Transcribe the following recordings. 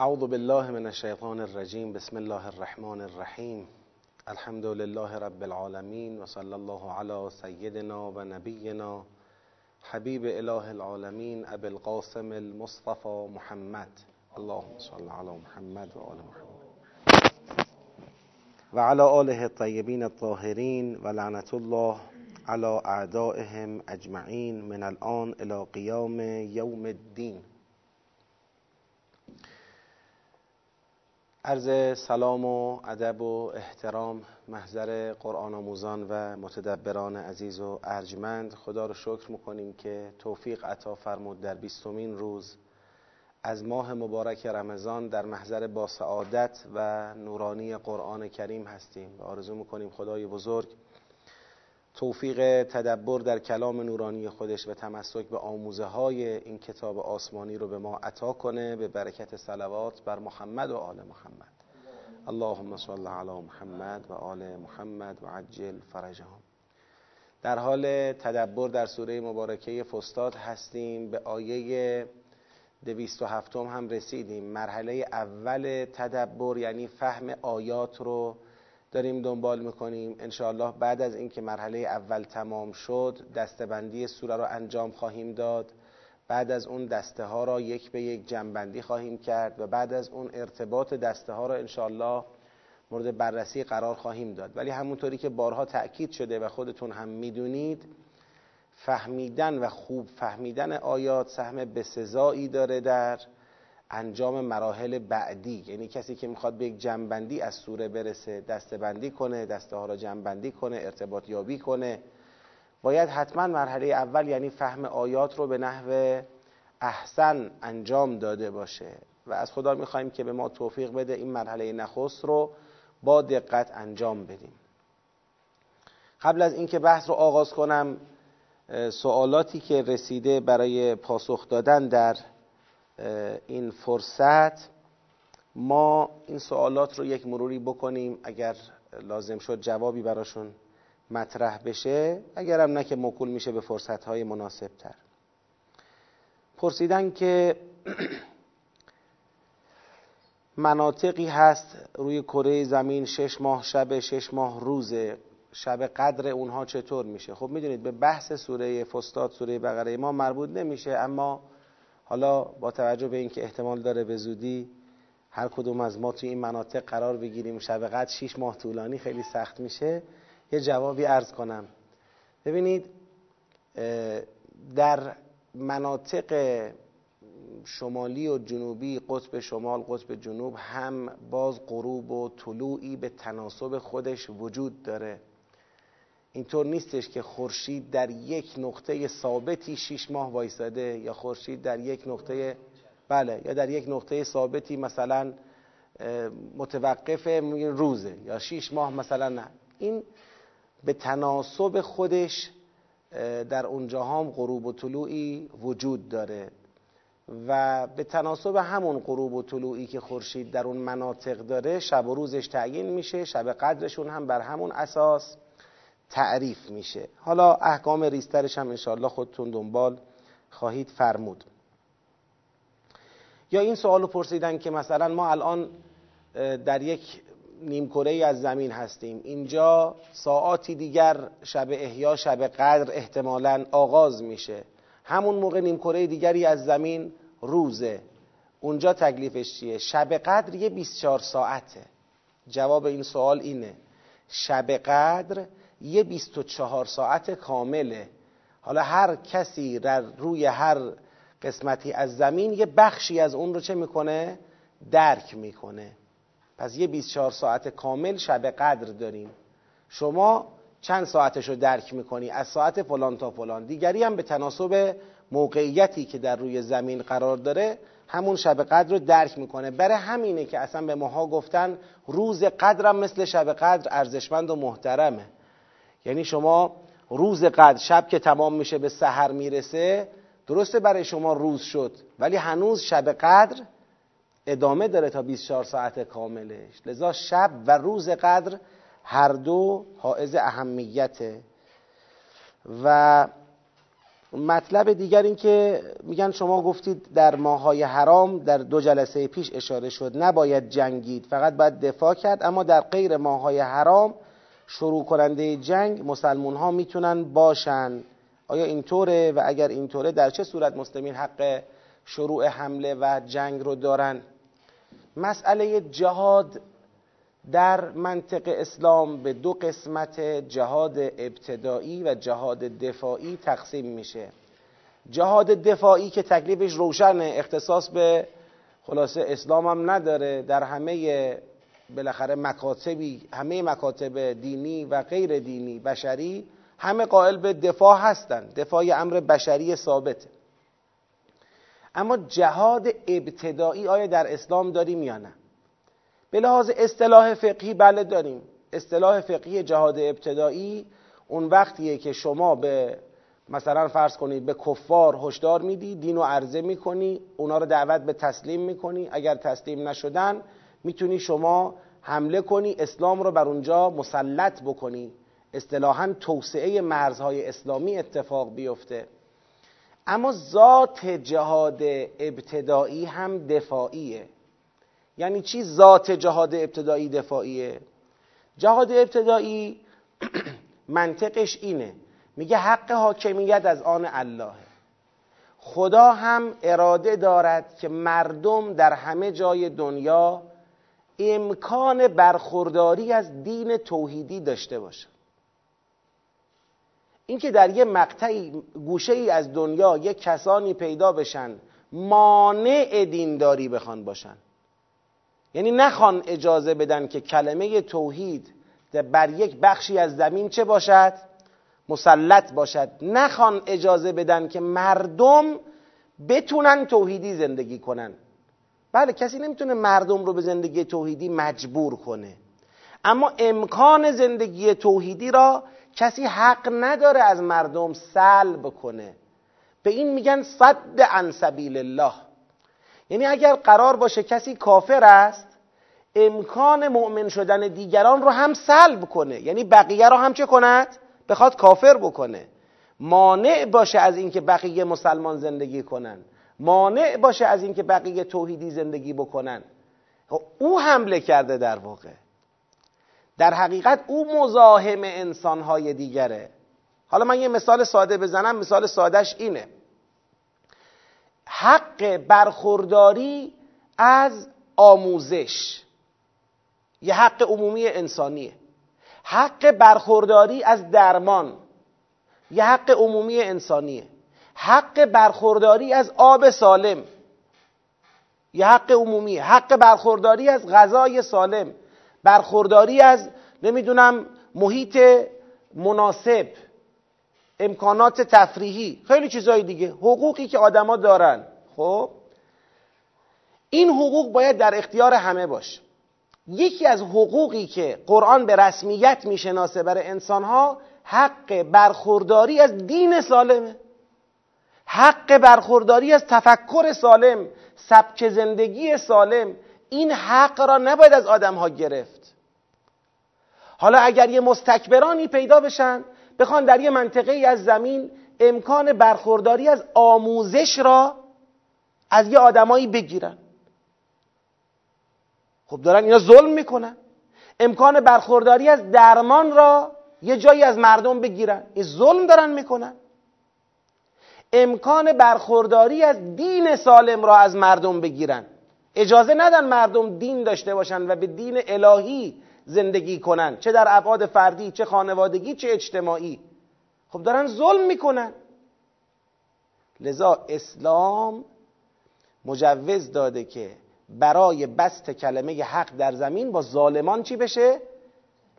اعوذ بالله من الشیطان الرجیم بسم الله الرحمن الرحیم الحمد لله رب العالمین و صلی الله علی سیدنا و نبینا حبیب اله العالمین ابی القاسم المصطفى محمد. اللهم صل علی محمد و آل محمد. و علی آله الطیبین الطاهرین و لعنت الله على اعدائهم اجمعین من الان الى قیام یوم الدین عرض سلام و ادب و احترام محضر قرآن آموزان و متدبران عزیز و ارجمند خدا رو شکر می‌کنیم که توفیق عطا فرمود در بیستمین روز از ماه مبارک رمضان در محضر با سعادت و نورانی قرآن کریم هستیم. و آرزو می‌کنیم خدای بزرگ توفیق تدبر در کلام نورانی خودش و تمسک به آموزه های این کتاب آسمانی رو به ما عطا کنه. به برکت صلوات بر محمد و آل محمد. اللهم صل علی محمد و آل محمد و عجل فرجهم. در حال تدبر در سوره مبارکه فستاد هستیم. به آیه دویست و هفتم هم رسیدیم. مرحله اول تدبر یعنی فهم آیات رو داریم دنبال می‌کنیم. انشاءالله بعد از اینکه مرحله اول تمام شد دستبندی سوره رو انجام خواهیم داد. بعد از اون دسته ها را یک به یک جنبندی خواهیم کرد و بعد از اون ارتباط دسته ها را انشاءالله مورد بررسی قرار خواهیم داد. ولی همونطوری که بارها تأکید شده و خودتون هم می‌دونید فهمیدن و خوب فهمیدن آیات سهم بسزایی داره در انجام مراحل بعدی یعنی کسی که می‌خواد به یک جنبندی از سوره برسه دستبندی کنه دسته ها را جنبندی کنه ارتباط یابی کنه باید حتما مرحله اول یعنی فهم آیات رو به نحو احسن انجام داده باشه. و از خدا می‌خوایم که به ما توفیق بده این مرحله نخست رو با دقت انجام بدیم. قبل از اینکه بحث رو آغاز کنم سوالاتی که رسیده برای پاسخ دادن در این فرصت ما این سوالات رو یک مروری بکنیم اگر لازم شد جوابی براشون مطرح بشه اگرم نه که مکول میشه به فرصت های مناسب تر پرسیدن که مناطقی هست روی کره زمین شش ماه شب شش ماه روزه شب قدر اونها چطور میشه؟ خب می‌دونید به بحث سوره فستاد سوره بقره ما مربوط نمیشه اما حالا با توجه به اینکه احتمال داره به زودی هر کدوم از ما توی این مناطق قرار بگیریم شب قدر 6 ماه طولانی خیلی سخت میشه یه جوابی عرض کنم. ببینید در مناطق شمالی و جنوبی قطب شمال قطب جنوب هم باز غروب و طلوعی به تناسب خودش وجود داره. اینطور نیستش که خورشید در یک نقطه ثابتی شیش ماه وایساده یا خورشید در یک نقطه بله یا در یک نقطه ثابتی مثلا متوقف روزه یا شیش ماه مثلا نه. این به تناسب خودش در اونجا هم غروب و طلوعی وجود داره و به تناسب همون غروب و طلوعی که خورشید در اون مناطق داره شب و روزش تعیین میشه شب قدرشون هم بر همون اساس. تعریف میشه. حالا احکام ریسترش هم انشاءالله خودتون دنبال خواهید فرمود. یا این سوالو پرسیدن که مثلا ما الان در یک نیمکره از زمین هستیم. اینجا ساعاتی دیگر شب احیا شب قدر احتمالا آغاز میشه. همون موقع نیمکره دیگری از زمین روزه. اونجا تکلیفش چیه؟ شب قدر یه 24 ساعته. جواب این سوال اینه. شب قدر یه 24 ساعت کامله. حالا هر کسی در روی هر قسمتی از زمین یه بخشی از اون رو چه می‌کنه؟ درک می‌کنه. پس یه 24 ساعت کامل شب قدر داریم. شما چند ساعتش رو درک می‌کنی؟ از ساعت فلان تا فلان. دیگری هم به تناسب موقعیتی که در روی زمین قرار داره همون شب قدر رو درک می‌کنه. برای همینه که اصلا به ماها گفتن روز قدرم مثل شب قدر ارزشمند و محترمه. یعنی شما روز قدر شب که تمام میشه به سحر می‌رسه درسته برای شما روز شد ولی هنوز شب قدر ادامه داره تا 24 ساعت کاملش. لذا شب و روز قدر هر دو حائز اهمیته. و مطلب دیگر این که میگن شما گفتید در ماهای حرام در دو جلسه پیش اشاره شد. نباید جنگید فقط باید دفاع کرد اما در غیر ماهای حرام شروع کننده جنگ مسلمون ها می‌تونن باشن. آیا اینطوره؟ و اگر اینطوره در چه صورت مسلمین حق شروع حمله و جنگ رو دارن؟ مسئله جهاد در منطق اسلام به دو قسمت جهاد ابتدایی و جهاد دفاعی تقسیم میشه. جهاد دفاعی که تکلیفش روشن اختصاص به خلاصه اسلام هم نداره. در همه بالاخره مکاتبی همه مکاتب دینی و غیر دینی بشری همه قائل به دفاع هستند دفاع امر بشری ثابته. اما جهاد ابتدایی آیا در اسلام داریم یا نه؟ به لحاظ اصطلاح فقهی بله داریم. اصطلاح فقهی جهاد ابتدایی اون وقتیه که شما به مثلا فرض کنید به کفار هشدار میدی دین و عرضه می‌کنی اونا رو دعوت به تسلیم می‌کنی. اگر تسلیم نشدن می‌تونی شما حمله کنی اسلام رو بر اونجا مسلط بکنی. اصطلاحا توسعه مرزهای اسلامی اتفاق بیفته. اما ذات جهاد ابتدایی هم دفاعیه. یعنی چی ذات جهاد ابتدایی دفاعیه؟ جهاد ابتدایی منطقش اینه. میگه حق حاکمیت از آن الله. خدا هم اراده دارد که مردم در همه جای دنیا امکان برخورداری از دین توحیدی داشته باشن اینکه در یه مقطعی گوشه ای از دنیا یه کسانی پیدا بشن مانع دینداری بخوان باشن. یعنی نخوان اجازه بدن که کلمه توحید بر یک بخشی از زمین چه باشد؟ مسلط باشد. نخوان اجازه بدن که مردم بتونن توحیدی زندگی کنن. بله کسی نمی‌تونه مردم رو به زندگی توحیدی مجبور کنه. اما امکان زندگی توحیدی را کسی حق نداره از مردم سلب کنه به این میگن صد عن سبیل الله. یعنی اگر قرار باشه کسی کافر است امکان مؤمن شدن دیگران رو هم سلب کنه. یعنی بقیه رو هم چه کند؟ بخواد کافر بکنه. مانع باشه از اینکه بقیه مسلمان زندگی کنن. مانع باشه از اینکه بقیه توحیدی زندگی بکنن. او حمله کرده در واقع. در حقیقت او مزاحم انسانهای دیگره. حالا من یه مثال ساده بزنم مثال سادهش اینه. حق برخورداری از آموزش. یه حق عمومی انسانیه. حق برخورداری از درمان. یه حق عمومی انسانیه. حق برخورداری از آب سالم. یه حق عمومیه حق برخورداری از غذای سالم برخورداری از نمی‌دونم محیط مناسب امکانات تفریحی خیلی چیزهای دیگه حقوقی که آدما دارن. خب؟ این حقوق باید در اختیار همه باشه. یکی از حقوقی که قرآن به رسمیت می‌شناسه برای انسانها حق برخورداری از دین سالمه. حق برخورداری از تفکر سالم سبک زندگی سالم این حق را نباید از آدم ها گرفت. حالا اگر یه مستکبرانی پیدا بشن بخوان در یه منطقه ای از زمین امکان برخورداری از آموزش را از یه آدمایی بگیرن. خب دارن اینا ظلم می‌کنن. امکان برخورداری از درمان را یه جایی از مردم بگیرن. این ظلم دارن می‌کنن. امکان برخورداری از دین سالم را از مردم بگیرن. اجازه ندن مردم دین داشته باشن و به دین الهی زندگی کنن. چه در ابعاد فردی چه خانوادگی چه اجتماعی. خب دارن ظلم می‌کنن. لذا اسلام مجوز داده که برای بست کلمه حق در زمین با ظالمان چی بشه؟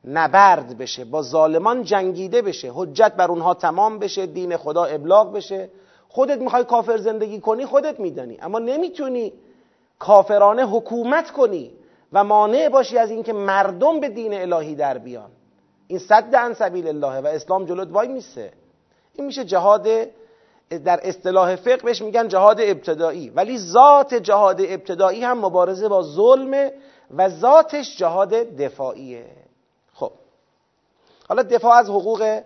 نبرد بشه با ظالمان جنگیده بشه حجت بر اونها تمام بشه دین خدا ابلاغ بشه. خودت می‌خوای کافر زندگی کنی خودت میدانی. اما نمی‌تونی کافرانه حکومت کنی و مانع باشی از اینکه مردم به دین الهی در بیان. این صد عن سبیل الله و اسلام جلوت وای میسه. این میشه جهاد در اصطلاح فقه بهش میگن جهاد ابتدایی. ولی ذات جهاد ابتدایی هم مبارزه با ظلم و ذاتش جهاد دفاعیه. حالا دفاع از حقوق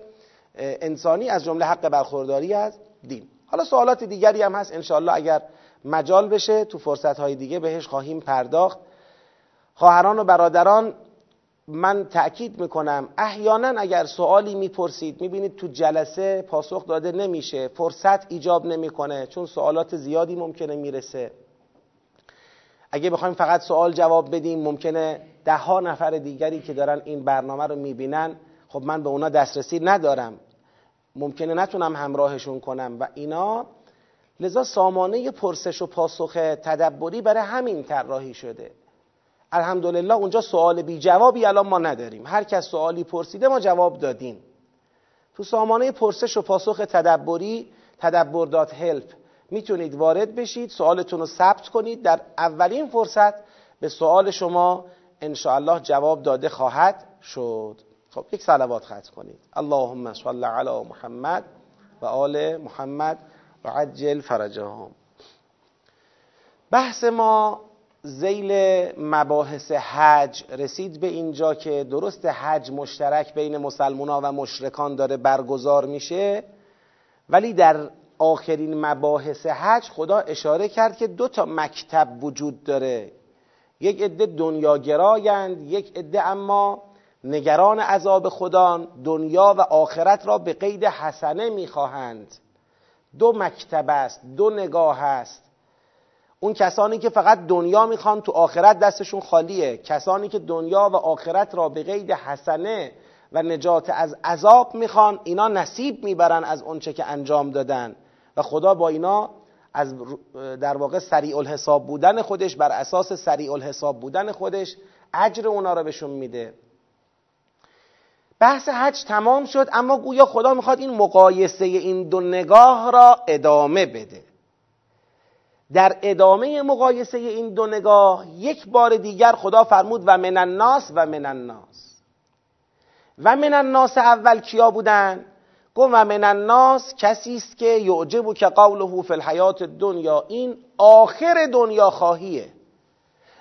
انسانی از جمله حق برخورداری از دین. حالا سوالات دیگری هم هست. انشاءالله اگر مجال بشه تو فرصت های دیگه بهش خواهیم پرداخت. خواهران و برادران من تأکید می‌کنم احیانا اگر سوالی می‌پرسید می‌بینید تو جلسه پاسخ داده نمیشه فرصت ایجاب نمی‌کنه چون سوالات زیادی ممکنه می‌رسه. اگه بخوایم فقط سوال جواب بدیم ممکنه ده ها نفر دیگری که دارن این برنامه رو می‌بینن خب من به اونا دسترسی ندارم. ممکنه نتونم همراهشون کنم و اینا. لذا سامانه پرسش و پاسخ تدبری برای همین طراحی شده. الحمدلله اونجا سوال بی جوابی الان ما نداریم. هر کس سوالی پرسیده ما جواب دادیم. تو سامانه پرسش و پاسخ تدبری تدبر دات هلپ می‌تونید وارد بشید سوالتون رو ثبت کنید. در اولین فرصت به سوال شما الله جواب داده خواهد شد. خب یک صلوات ختم کنید. اللهم صل علی محمد و آل محمد و عجل فرجهم. بحث ما زیل مباحث حج رسید به اینجا که درست حج مشترک بین مسلمونا و مشرکان داره برگزار میشه ولی در آخرین مباحث حج خدا اشاره کرد که دو تا مکتب وجود داره. یک عده دنیاگرایند یک عده اما نگران عذاب خدا دنیا و آخرت را به قید حسنه می‌خواهند. دو مکتب است دو نگاه است. اون کسانی که فقط دنیا می‌خوان تو آخرت دستشون خالیه. کسانی که دنیا و آخرت را به قید حسنه و نجات از عذاب می‌خوان اینا نصیب می‌برن از اونچه که انجام دادن. و خدا با اینا از در واقع سریع الحساب بودن خودش بر اساس سریع الحساب بودن خودش اجر اونا را بهشون میده. بحث حج تمام شد اما گویا خدا می‌خواد این مقایسه این دو نگاه را ادامه بده. در ادامه مقایسه این دو نگاه یک بار دیگر خدا فرمود و من الناس و من الناس. و من الناس اول کیا بودن؟ گفت و من الناس کسی است که یعجب که قوله فی الحیات دنیا این آخر دنیا خواهیه.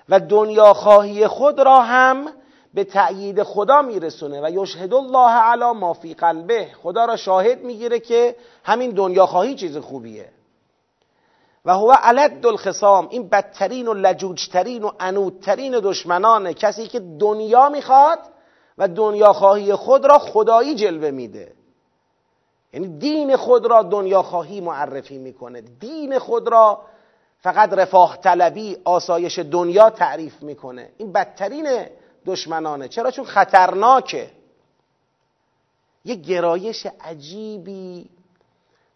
و دنیا خواهی خود را هم به تأیید خدا میرسونه و یشهد الله علی ما فی قلبه. خدا را شاهد می‌گیره که همین دنیا خواهی چیز خوبیه. و هو علد الخصام این بدترین و لجوجترین و انودترین دشمنانه. کسی که دنیا می‌خواد و دنیا خواهی خود را خدایی جلوه میده. یعنی دین خود را دنیا خواهی معرفی می‌کنه. دین خود را فقط رفاه طلبی آسایش دنیا تعریف می‌کنه. این بدترین دشمنانه. چرا؟ چون خطرناکه. یه گرایش عجیبی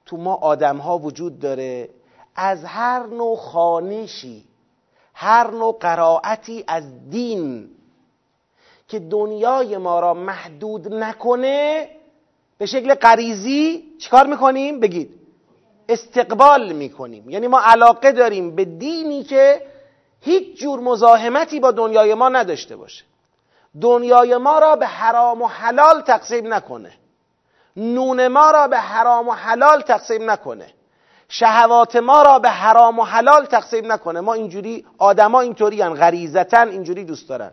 تو ما آدم ها وجود داره. از هر نوع خانشی هر نوع قرائتی از دین که دنیای ما را محدود نکنه به شکل غریزی چیکار می‌کنیم؟ بگید. استقبال می‌کنیم. یعنی ما علاقه داریم به دینی که هیچ جور مزاحمتی با دنیای ما نداشته باشه. دنیای ما را به حرام و حلال تقسیم نکنه. نون ما را به حرام و حلال تقسیم نکنه. شهوات ما را به حرام و حلال تقسیم نکنه. ما اینجوری آدما اینطوری هن غریزتا اینجوری دوست دارن.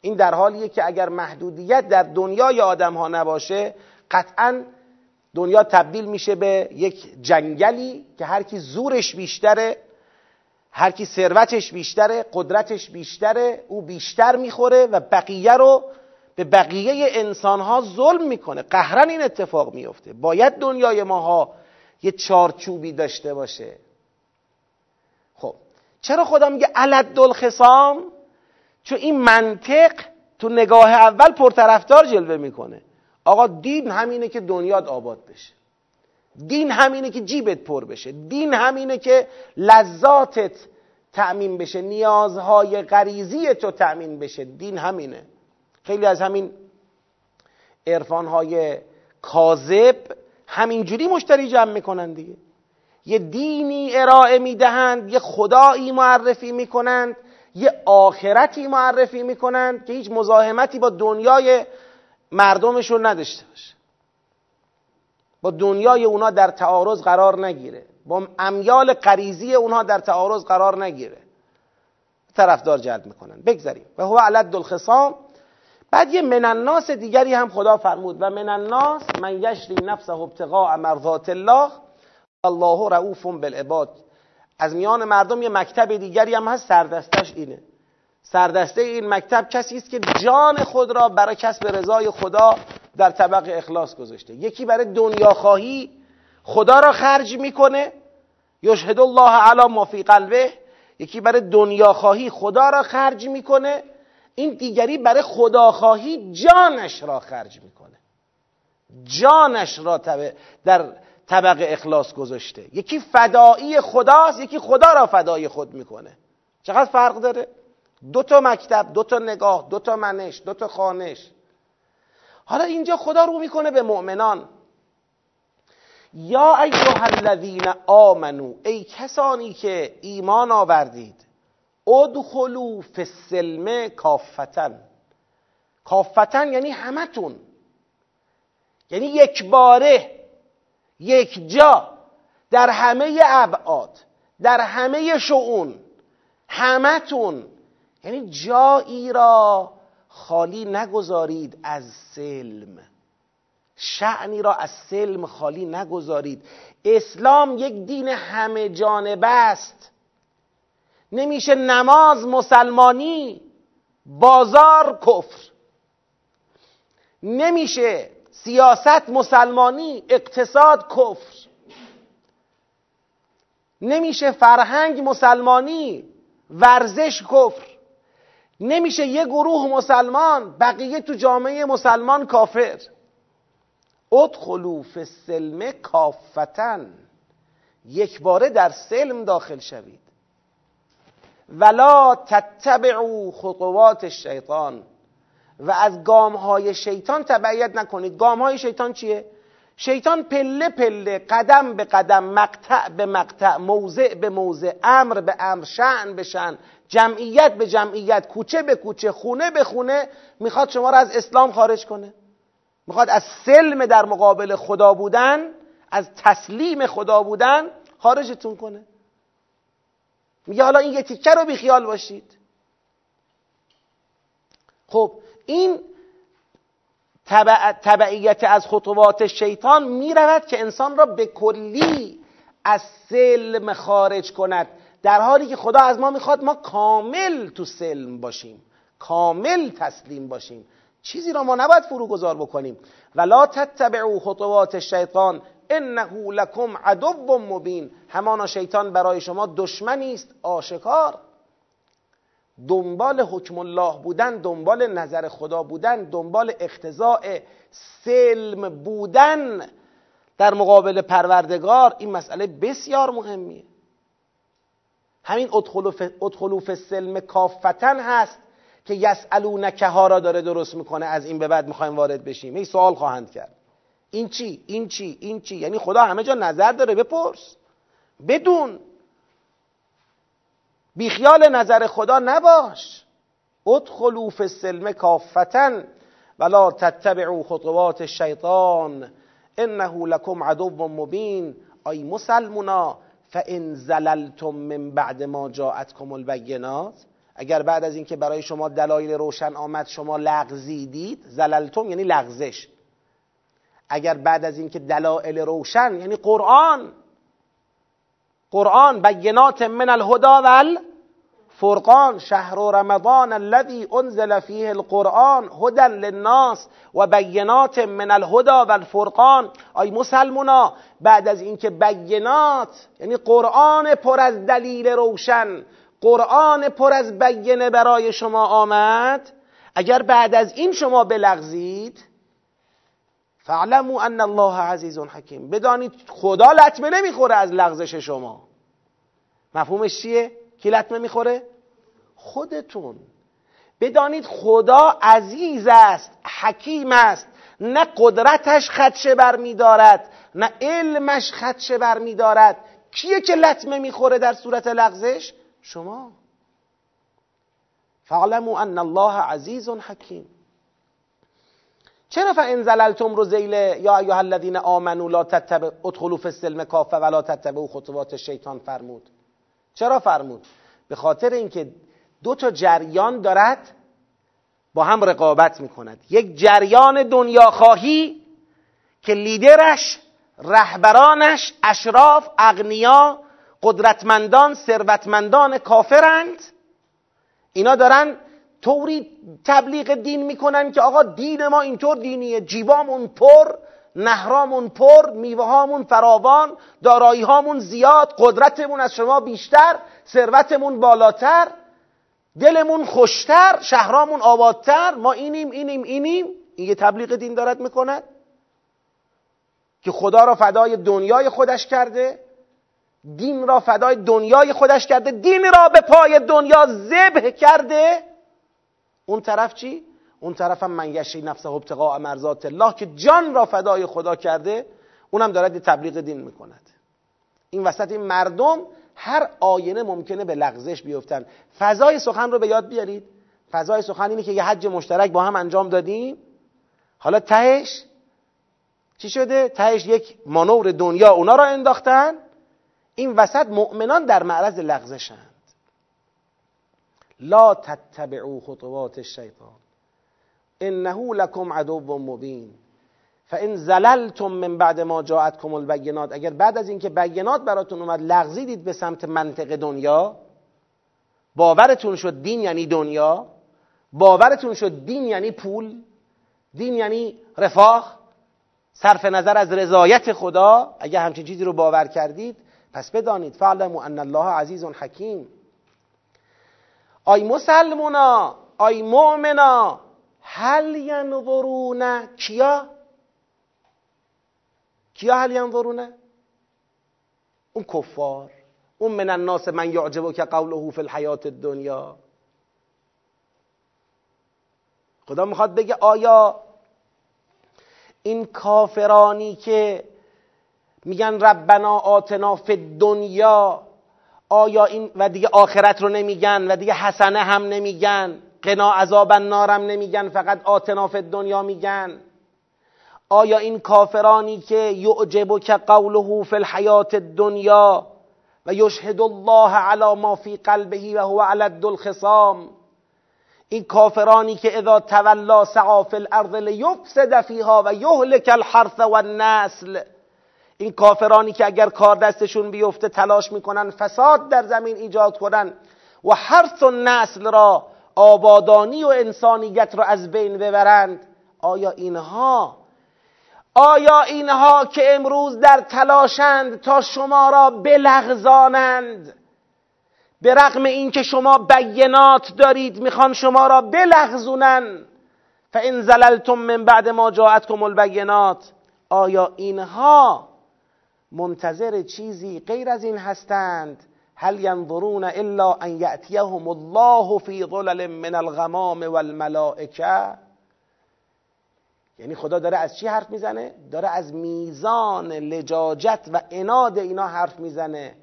این در حالیه که اگر محدودیت در دنیای آدم ها نباشه قطعا دنیا تبدیل میشه به یک جنگلی که هر کی زورش بیشتره هر کی ثروتش بیشتره قدرتش بیشتره او بیشتر می‌خوره و بقیه رو به بقیه انسان ها ظلم می‌کنه. قهرن این اتفاق میفته باید دنیای ماها یه چارچوبی داشته باشه. خب چرا خدا میگه علد الخصام چون این منطق تو نگاه اول پرطرفدار جلوه می‌کنه. آقا دین همینه که دنیات آباد بشه. دین همینه که جیبت پر بشه. دین همینه که لذاتت تأمین بشه. نیازهای غریزی تو تأمین بشه. دین همینه. خیلی از همین عرفانهای کاذب همینجوری مشتری جمع می‌کنن دیگه. یه دینی ارائه می‌دهند یه خدایی معرفی می‌کنند یه آخرتی معرفی می‌کنند که هیچ مزاحمتی با دنیای مردمشون نداشته باشه. با دنیای اونا در تعارض قرار نگیره. با امیال قریزی اونها در تعارض قرار نگیره. طرفدار جلب می‌کنن. بگذاریم. و هو علد الخصام. بعد یه من الناس دیگری هم خدا فرمود. و من الناس من یشری نفسه ابتغاء مرضات الله. الله رعوف بالعباد. از میان مردم یه مکتب دیگری هم هست. سردستش اینه. سردسته این مکتب کسی است که جان خود را برای کسب رضای خدا در طبق اخلاص گذاشته. یکی برای دنیا خواهی خدا را خرج می‌کنه. یشهد الله علی ما فی قلبه. یکی برای دنیا خواهی خدا را خرج می‌کنه. این دیگری برای خداخواهی جانش را خرج می‌کنه. جانش را در طبق اخلاص گذاشته. یکی فدایی خداست یکی خدا را فدای خود می‌کنه. چقدر فرق داره؟ دو تا مکتب دو تا نگاه دو تا منش دو تا خانش. حالا اینجا خدا رو می‌کنه به مؤمنان. یا ایها الذین آمنو ای کسانی که ایمان آوردید ادخلوا فی السلم کافتن. کافتن یعنی همتون. یعنی یک باره یک جا در همه ابعاد در همه شعون همتون. یعنی جایی را خالی نگذارید از سلم. شعنی را از سلم خالی نگذارید. اسلام یک دین همه جانبه است. نمیشه نماز مسلمانی بازار کفر. نمیشه سیاست مسلمانی اقتصاد کفر. نمیشه فرهنگ مسلمانی ورزش کفر. نمیشه یه گروه مسلمان بقیه تو جامعه مسلمان کافر. ادخلو فی السلم کافتن. یک باره در سلم داخل شوید. ولا تتبعوا خطوات الشیطان. و از گام های شیطان تبعیت نکنید. گام های شیطان چیه؟ شیطان پله پله قدم به قدم مقطع به مقطع موضع به موضع امر به امر شعن به شعن جمعیت به جمعیت کوچه به کوچه خونه به خونه می‌خواد شما را از اسلام خارج کنه. می‌خواد از سلم در مقابل خدا بودن از تسلیم خدا بودن خارجتون کنه. میگه حالا این یه تیکه رو بیخیال باشید. خب این تبعیت از خطوات شیطان می‌رود که انسان را به کلی از سلم خارج کند. در حالی که خدا از ما می‌خواد ما کامل تو سلم باشیم کامل تسلیم باشیم. چیزی را ما نباید فروگذار بکنیم. ولا تتبعوا خطوات الشیطان انه لکم عدو مبین. همانا شیطان برای شما دشمنی است آشکار. دنبال حکم الله بودن دنبال نظر خدا بودن دنبال اختزاع سلم بودن در مقابل پروردگار این مسئله بسیار مهمیه. همین ادخلوف سلم کافتن هست که یسالونک ها را داره درست می‌کنه. از این به بعد می‌خوایم وارد بشیم. این سوال خواهند کرد. این چی؟ این چی؟ این چی؟ یعنی خدا همه جا نظر داره. بپرس. بدون. بیخیال نظر خدا نباش. ادخلوا فی السلم کافتن. ولا تتبعوا خطوات الشیطان. انه لکم عدو مبین. ای مسلمونا. فان زللتم من بعد ما جاءتكم البینات اگر بعد از اینکه برای شما دلایل روشن آمد شما لغزیدید زللتم یعنی لغزش. اگر بعد از اینکه دلایل روشن یعنی قرآن قرآن بینات من الهدا و فرقان شهر رمضان الذي انزل فيه القرآن هدى للناس و بینات من الهدا و الفرقان ای مسلمونا بعد از اینکه بینات یعنی قرآن پر از دلیل روشن قرآن پر از بینه برای شما آمد اگر بعد از این شما بلغزید فعلموا ان الله عزیز حکیم بدانید خدا لطمه نمی‌خوره از لغزش شما مفهومش چیه؟ کی لطمه می‌خوره؟ خودتون. بدانید خدا عزیز است حکیم است. نه قدرتش خدشه بر میدارد نه علمش خدشه بر میدارد کیه که لطمه می‌خوره در صورت لغزش؟ شما. فعلموا ان الله عزیز حکیم. چرا فان زللتم رو زیل یا ایها الذین آمنوا لا تتبع ادخلوا فی السلم کافه ولا تتبعوا خطوات الشیطان فرمود. چرا فرمود؟ به خاطر اینکه دو تا جریان دارد با هم رقابت می‌کند. یک جریان دنیا خواهی که لیدرش رهبرانش اشراف اغنیا قدرتمندان ثروتمندان کافرند. اینا دارن طوری تبلیغ دین می‌کنن که آقا دین ما اینطور دینیه. جیبامون پر نهرامون پر میوه فراوان دارایی هامون زیاد قدرتمون از شما بیشتر ثروتمون بالاتر. دلمون خوشتر شهرامون آبادتر ما اینیم اینیم اینیم. این یه تبلیغ دین دارد می‌کند که خدا را فدای دنیای خودش کرده دین را فدای دنیای خودش کرده دین را به پای دنیا ذبح کرده. اون طرف چی؟ اون طرف هم من یشی نفسه ابتقاء مرزات الله که جان را فدای خدا کرده اونم دارد تبلیغ دین می‌کند. این وسط این مردم هر آینه ممکنه به لغزش بیفتن. فضای سخن رو به یاد بیارید. فضای سخن اینه که یه حج مشترک با هم انجام دادیم. حالا تهش چی شده؟ تهش یک مانور دنیا اونا را انداختن. این وسط مؤمنان در معرض لغزشند. لا تتبعوا خطوات الشیطان. انه لکم عدو مبین. فان زللتم من بعد ما جاءتكم البینات اگر بعد از اینکه بینات براتون اومد لغزیدید به سمت منطق دنیا باورتون شد دین یعنی دنیا؟ باورتون شد دین یعنی پول؟ دین یعنی رفاه؟ صرف نظر از رضایت خدا؟ اگر همچین چیزی رو باور کردید پس بدانید. فعلموا ان الله عزیز حکیم آی مسلمونا آی مؤمنا هل ینظرون کیا؟ کیا هل ینظرونه؟ اون کفار. اون من الناس من یعجبو که قوله فی الحیات الدنیا. خدا می‌خواد بگه آیا این کافرانی که میگن ربنا آتنا فی دنیا آیا این و دیگه آخرت رو نمیگن و دیگه حسنه هم نمیگن قنا عذاب نارم نمیگن فقط آتنا فی دنیا میگن؟ آیا این کافرانی که یعجب که قوله فی الحیات الدنیا و یشهد الله علی ما فی قلبه و هو علد الخصام؟ این کافرانی که اذا تولا سعا الارض لیفسد فیها و یهلک الحرث و النسل. این کافرانی که اگر کار دستشون بیفته تلاش می‌کنن فساد در زمین ایجاد کنن و حرث و نسل را آبادانی و انسانیت را از بین ببرند. آیا اینها آیا اینها که امروز در تلاشند تا شما را بلغزانند؟ به رغم اینکه شما بینات دارید می‌خوان شما را بلغزونن. فان زللتم من بعد ما جاءتكم البینات آیا اینها منتظر چیزی غیر از این هستند؟ هل ینظرون الا ان یأتیهم الله فی ظلل من الغمام والملائکه؟ یعنی خدا داره از چی حرف می‌زنه؟ داره از میزان لجاجت و اناد اینا حرف می‌زنه.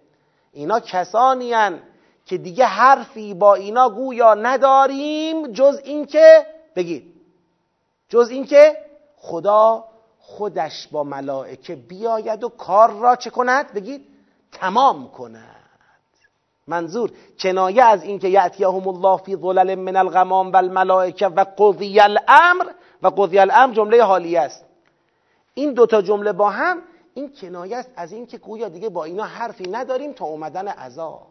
اینا کسانی که دیگه حرفی با اینا گویا نداریم جز اینکه بگید جز اینکه خدا خودش با ملائکه بیاید و کار را چه کند؟ بگید تمام کند. منظور کنایه از اینکه یأتیهم الله فی ظلل من الغمام و الملائکه و قضی الامر و قضی الامر جمله حالی است. این دوتا جمله با هم این کنایه است از اینکه گویا دیگه با اینا حرفی نداریم تا اومدن عذاب.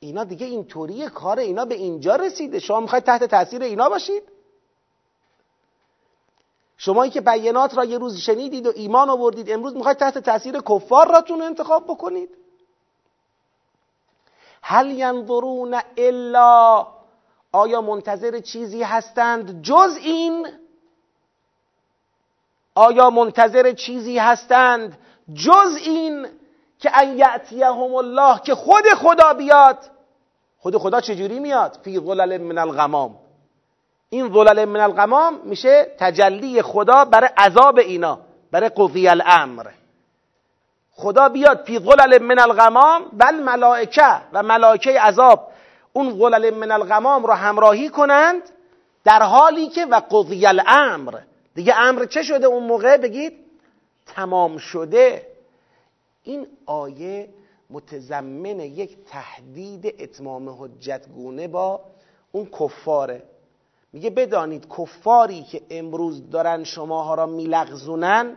اینا دیگه اینطوری کار اینا به اینجا رسیده. شما می‌خواید تحت تاثیر اینا باشید؟ شمایی که بیانات را یه روز شنیدید و ایمان آوردید امروز می‌خواید تحت تاثیر کفار راتون انتخاب بکنید؟ هل ینظرون الا آیا منتظر چیزی هستند جز این؟ آیا منتظر چیزی هستند جز این که ان یأتیهم الله که خود خدا بیاد؟ خود خدا چجوری میاد؟ فی ظلل من الغمام. این ظلل من الغمام میشه تجلی خدا برای عذاب اینا برای قضی الامر. خدا بیاد فی ظلل من الغمام بل ملائکه و ملائکه عذاب. اون غلل من الغمام را همراهی کنند در حالی که و قضی الامر. دیگه امر چه شده اون موقع؟ بگید تمام شده. این آیه متضمن یک تهدید اتمام حجت گونه با اون کفاره. میگه بدانید کفاری که امروز دارن شماها را میلغزونن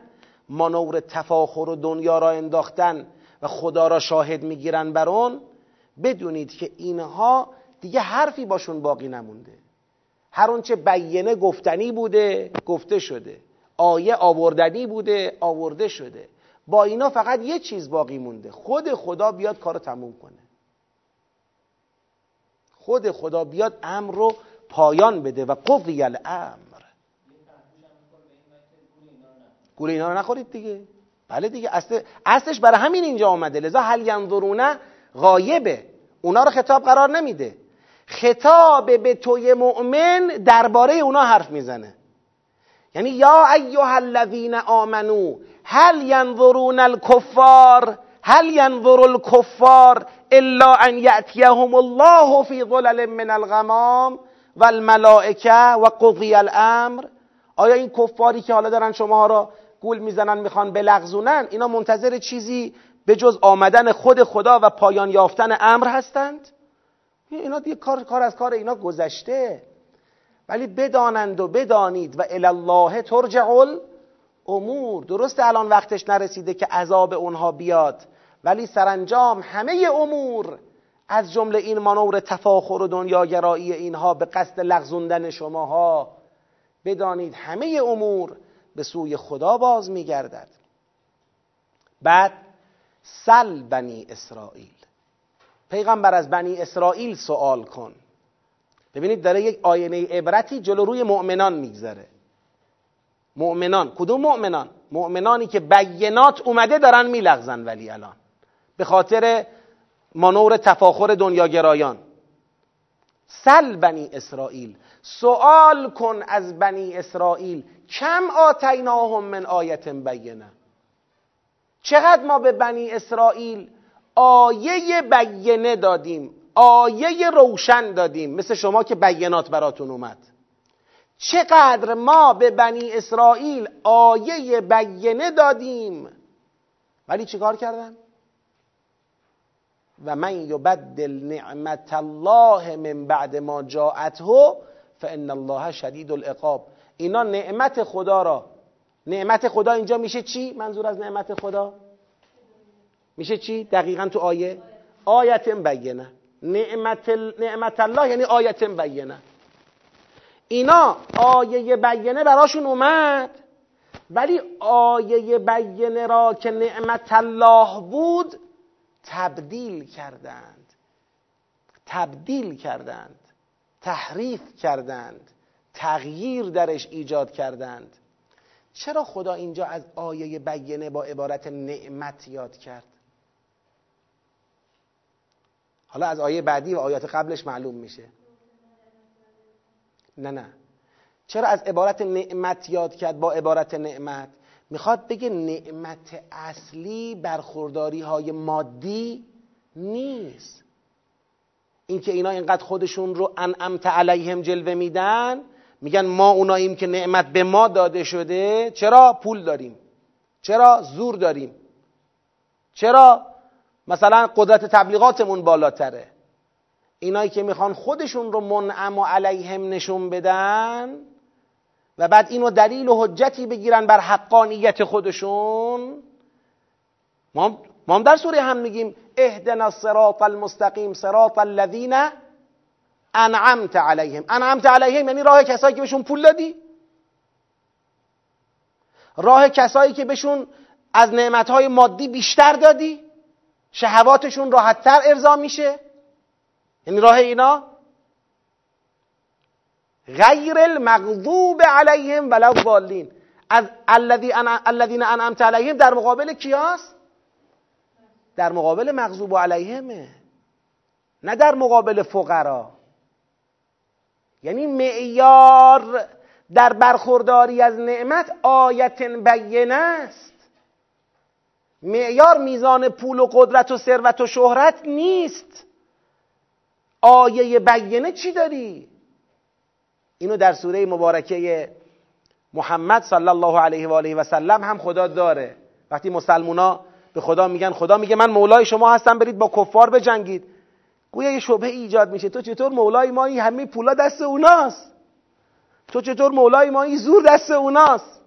مانور تفاخر و دنیا را انداختن و خدا را شاهد می‌گیرن بر اون بدونید که اینها دیگه حرفی باشون باقی نمونده. هر اونچه بیینه گفتنی بوده گفته شده. آیه آوردنی بوده آورده شده. با اینا فقط یه چیز باقی مونده. خود خدا بیاد کارو تموم کنه. خود خدا بیاد امر رو پایان بده و قضی الامر. گول اینا رو نخورید دیگه. بله دیگه. اصل اصلش برای همین اینجا آمده لذا هل ینظرونه غایبه. اونا رو خطاب قرار نمیده. خطاب به توی مؤمن درباره اونا حرف می‌زنه. یعنی یا ایها الذین آمنو هل ینظرون الکفار هل ینظر الکفار الا ان یأتیهم الله فی ظلل من الغمام و الملائکه و قضی الامر. آیا این کفاری که حالا دارن شما را گول می‌زنن می‌خوان بلغزونن اینا منتظر چیزی به جز آمدن خود خدا و پایان یافتن امر هستند؟ اینا دیگه کار, کار از کار اینا گذشته. ولی بدانند و بدانید و الله ترجع امور درسته الان وقتش نرسیده که عذاب اونها بیاد ولی سرانجام همه امور از جمله این مانور تفاخر و دنیاگرایی اینها به قصد لغزوندن شماها. بدانید همه امور به سوی خدا باز میگردد. بعد سل بنی اسرائیل. پیغمبر از بنی اسرائیل سوال کن. ببینید داره یک آینه عبرتی جلو روی مؤمنان میگذره. مؤمنان کدوم مؤمنان؟ مؤمنانی که بینات اومده دارن میلغزن ولی الان. به خاطر مانور تفاخر دنیاگرایان. سل بنی اسرائیل. سوال کن از بنی اسرائیل. کم آتیناهم من آیت بینه. چقدر ما به بنی اسرائیل آیه بینه دادیم آیه روشن دادیم مثل شما که بینات براتون اومد. چقدر ما به بنی اسرائیل آیه بینه دادیم. ولی چیکار کردن؟ و من یبدل نعمت الله من بعد ما جاءته فان الله شدید العقاب. اینا نعمت خدا را نعمت خدا اینجا میشه چی؟ منظور از نعمت خدا؟ میشه چی؟ دقیقا تو آیه؟ آیت بینه. نعمت, نعمت الله یعنی آیت بینه. اینا آیه بینه براشون اومد. ولی آیه بینه را که نعمت الله بود تبدیل کردند. تبدیل کردند. تحریف کردند. تغییر درش ایجاد کردند. چرا خدا اینجا از آیه بینه با عبارت نعمت یاد کرد؟ حالا از آیه بعدی و آیات قبلش معلوم میشه. نه نه. چرا از عبارت نعمت یاد کرد با عبارت نعمت؟ می‌خواد بگه نعمت اصلی برخورداری های مادی نیست. اینکه اینا اینقدر خودشون رو انعمت علیهم جلوه میدن میگن ما اوناییم که نعمت به ما داده شده چرا پول داریم؟ چرا زور داریم؟ چرا مثلا قدرت تبلیغاتمون بالاتره؟ اینایی که می‌خوان خودشون رو منعم و علیهم نشون بدن و بعد اینو دلیل و حجتی بگیرن بر حقانیت خودشون. ما هم در سوره هم میگیم اهدنا الصراط المستقیم صراط الذین انعمت علیهم. انعمت علیهم یعنی راه کسایی که بهشون پول دادی. راه کسایی که بهشون از نعمتهای مادی بیشتر دادی. شهواتشون راحتتر ارضا میشه. یعنی راه اینا. غیر المغضوب علیهم ولا الضالین. از الذین انعمت علیهم در مقابل کیاست؟ در مقابل مغضوب علیهمه. نه در مقابل فقرا. یعنی معیار در برخورداری از نعمت آیت بینه است. معیار میزان پول و قدرت و ثروت و شهرت نیست. آیه بینه چی داری؟ اینو در سوره مبارکه محمد صلی الله علیه و آله و سلم هم خدا داره. وقتی مسلمونا به خدا میگن خدا میگه من مولای شما هستم برید با کفار بجنگید. گویا یه شبهه ایجاد میشه. تو چطور مولای مایی همه پولا دست اوناست؟ تو چطور مولای مایی زور دست اوناست؟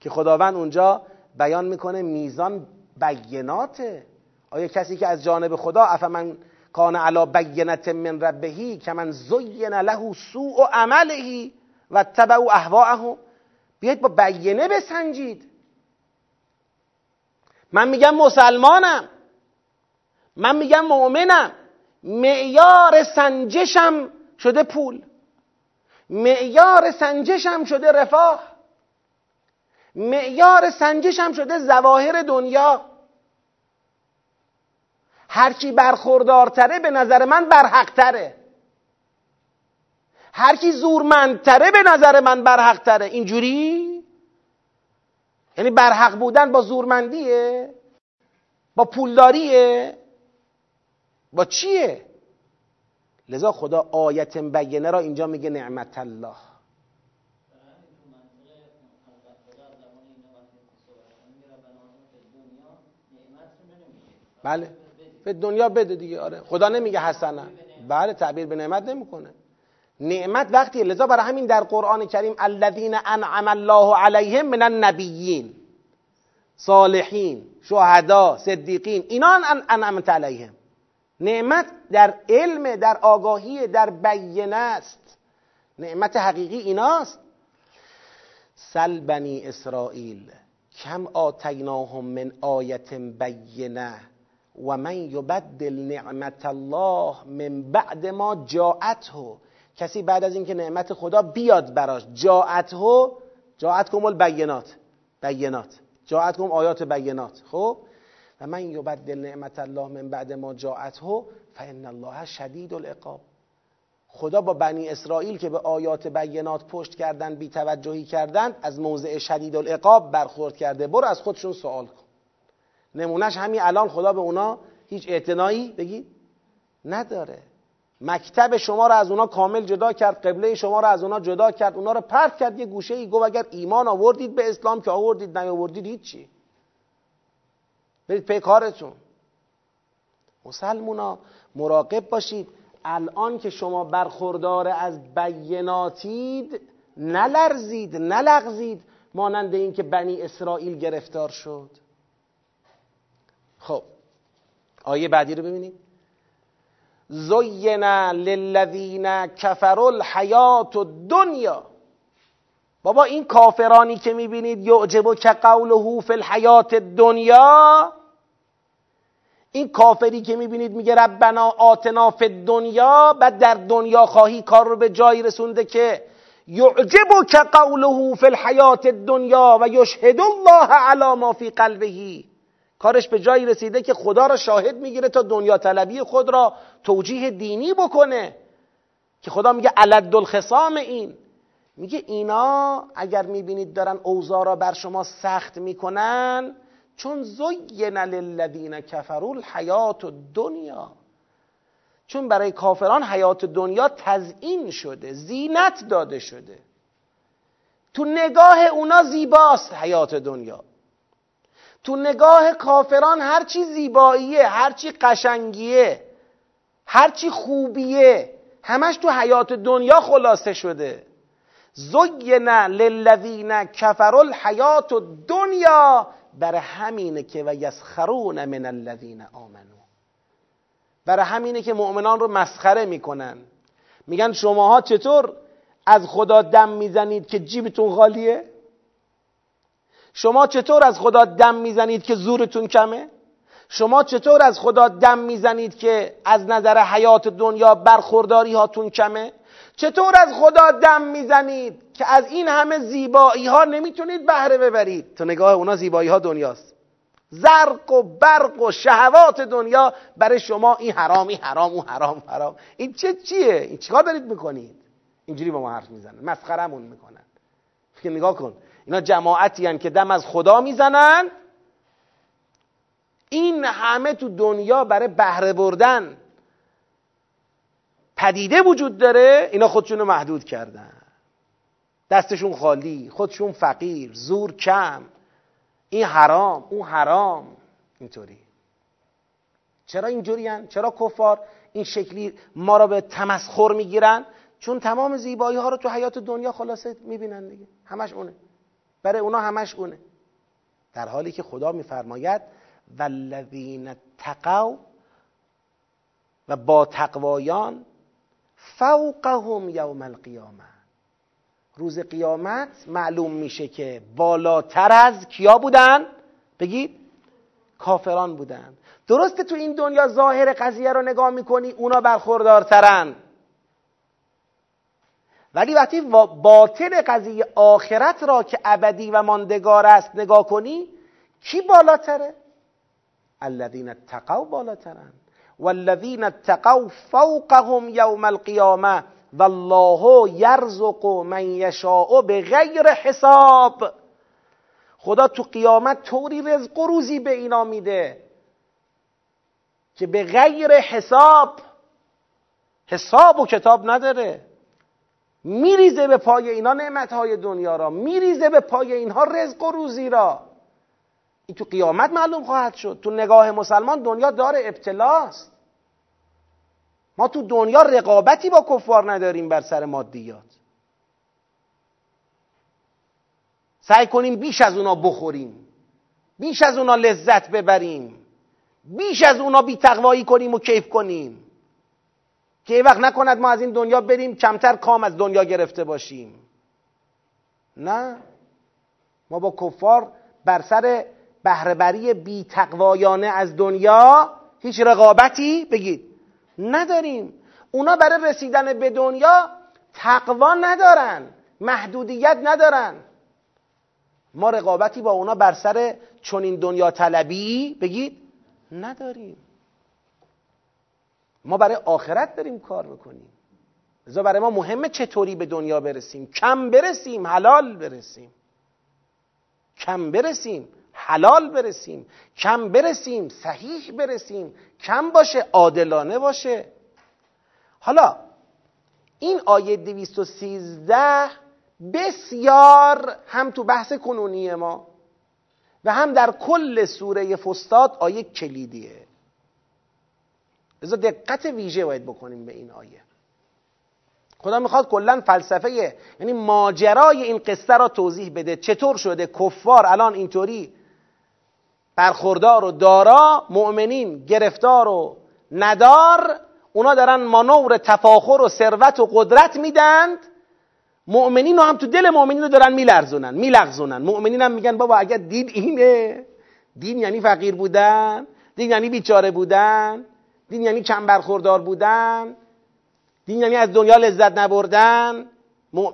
که خداوند اونجا بیان می‌کنه میزان بیناته. آیا کسی که از جانب خدا افمن کان علا بینت من ربهی که من زین له سوء عملهی و تبع اهواهم بیاید با بینه بسنجید. من میگم مسلمانم. من میگم مؤمنم. معیار سنجشم شده پول. معیار سنجشم شده رفاه. معیار سنجشم شده زواهر دنیا. هرچی برخوردارتره به نظر من برحقتره. هرچی زورمندتره به نظر من برحقتره. اینجوری؟ یعنی برحق بودن با زورمندیه؟ با پولداریه؟ با چیه؟ لذا خدا آیت بینه را اینجا میگه نعمت الله. بله. به دنیا بده دیگه آره. خدا نمیگه حسنا. بله تعبیر به نعمت نمی‌کنه. نعمت وقتی لذا برای همین در قرآن کریم الذین انعم الله علیهم من النبیین صالحین شهدا صدیقین اینا انعمت علیهم. نعمت در علم در آگاهی در بینه است. نعمت حقیقی ایناست. سل بنی اسرائیل کم آتیناهم من آیت بینه و من یبدل نعمت الله من بعد ما جاعته. کسی بعد از اینکه نعمت خدا بیاد براش جاعته جاعت کمال بینات بینات. جاعت کم آیات بینات. خب؟ و من یبدل نعمت الله من بعد ما جاعته فان الله شدید العقاب. خدا با بنی اسرائیل که به آیات بینات پشت کردن بی توجهی کردند از موضع شدید العقاب برخورد کرده. برو از خودشون سوال کن. نمونهش همین الان خدا به اونا هیچ اعتنایی بگید نداره. مکتب شما رو از اونا کامل جدا کرد قبله شما رو از اونا جدا کرد اونا رو پرت کرد یه گوشه ای گفت اگر ایمان آوردید به اسلام که آوردید نیاوردید هیچی. برید پی کارتون. مسلمونا مراقب باشید. الان که شما برخوردار از بیناتید نلرزید نلغزید مانند اینکه بنی اسرائیل گرفتار شد. خب آیه بعدی رو ببینید زین للذین کفروا الحیات الدنیا. بابا این کافرانی که می‌بینید یعجب که قوله فی الحیات الدنیا این کافری که می‌بینید میگه ربنا آتنا فی الدنیا بعد در دنیا خواهی کار رو به جایی رسونده که یعجب که قوله فی الحیات الدنیا و یشهد الله علی ما فی قلبه. کارش به جایی رسیده که خدا را شاهد می‌گیره تا دنیا طلبی خود را توجیه دینی بکنه. که خدا میگه علد الخصام این. میگه اینا اگر می‌بینید دارن اوضاع را بر شما سخت می‌کنن چون زین للذین کفروا الحیات دنیا چون برای کافران حیات دنیا تزئین شده زینت داده شده. تو نگاه اونا زیباست حیات دنیا. تو نگاه کافران هرچی زیباییه هرچی قشنگیه هرچی خوبیه همش تو حیات دنیا خلاصه شده. زین للذین کفروا الحیات دنیا برای همینه که و یسخرون من الذین آمنو. برای همینه که مؤمنان رو مسخره می‌کنن. میگن شماها چطور؟ از خدا دم می‌زنید که جیبتون خالیه؟ شما چطور از خدا دم می‌زنید که زورتون کمه؟ شما چطور از خدا دم می‌زنید که از نظر حیات دنیا برخورداری هاتون کمه؟ چطور از خدا دم می‌زنید که از این همه زیبایی ها نمی‌تونید بهره ببرید؟ تو نگاه اونا زیبایی ها دنیاست. زرق و برق و شهوات دنیا برای شما این حرام این حرام اون حرام حرام. این چه چیه؟ این چیکار دارید می‌کنید؟ اینجوری با ما حرف می‌زنن مسخرمون می‌کنن. فکر نگاه کن. اینا جماعتی هن که دم از خدا می‌زنن. این همه تو دنیا برای بهره بردن. پدیده وجود داره اینا خودشونو محدود کردن. دستشون خالی خودشون فقیر زور کم. این حرام اون حرام. اینطوری. چرا اینجوری؟ چرا کفار این شکلی ما را به تمسخر می‌گیرن؟ چون تمام زیبایی ها رو تو حیات دنیا خلاصه می‌بینن دیگه. همش اونه. برای اونا همش اونه. در حالی که خدا میفرماید والذین تقوا و با تقوایان فوقهم یوم القیامه. روز قیامت معلوم میشه که بالاتر از کیا بودن؟ بگید. کافران بودن. درسته تو این دنیا ظاهر قضیه رو نگاه می‌کنی اونا برخوردارترن. ولی وقتی باطن قضیه آخرت را که ابدی و ماندگار است نگاه کنی کی بالاتره؟ الذین اتقوا بالاترن. والذین اتقوا فوقهم یوم القیامه والله یرزق من یشاء بغیر حساب. خدا تو قیامت طوری رزق و روزی به اینا میده که به غیر حساب حساب و کتاب نداره. میریزه به پای اینا نعمتهای دنیا را میریزه به پای اینها رزق و روزی را. این تو قیامت معلوم خواهد شد. تو نگاه مسلمان دنیا دار ابتلاست. ما تو دنیا رقابتی با کفار نداریم بر سر مادیات. سعی کنیم بیش از اونا بخوریم. بیش از اونا لذت ببریم. بیش از اونا بی تقوایی کنیم و کیف کنیم. که وقت نکند ما از این دنیا بریم کمتر کام از دنیا گرفته باشیم. نه. ما با کفار بر سر بهرهبری بی تقوایانه از دنیا هیچ رقابتی بگید. نداریم. اونا برای رسیدن به دنیا تقوا ندارن محدودیت ندارن. ما رقابتی با اونا بر سر چنین دنیا طلبی بگید نداریم. ما برای آخرت داریم کار می‌کنیم. لذا برای ما مهمه چطوری به دنیا برسیم. کم برسیم حلال برسیم. کم برسیم. حلال برسیم کم برسیم صحیح برسیم کم باشه عادلانه باشه. حالا این آیه 213 بسیار هم تو بحث کنونی ما و هم در کل سوره فستاد آیه کلیدیه. لذا دقت ویژه باید بکنیم به این آیه. خدا می‌خواد کلا فلسفه یعنی ماجرای این قصه را توضیح بده. چطور شده؟ کفار الان اینطوری؟ برخوردار و دارا مؤمنین گرفتار و ندار اونا دارن مانور تفاخر و ثروت و قدرت میدند مؤمنین رو هم تو دل مؤمنین رو دارن میلرزونن میلغزونن. مؤمنین هم میگن بابا اگر دین اینه دین یعنی فقیر بودن دین یعنی بیچاره بودن دین یعنی کم برخوردار بودن دین یعنی از دنیا لذت نبردن.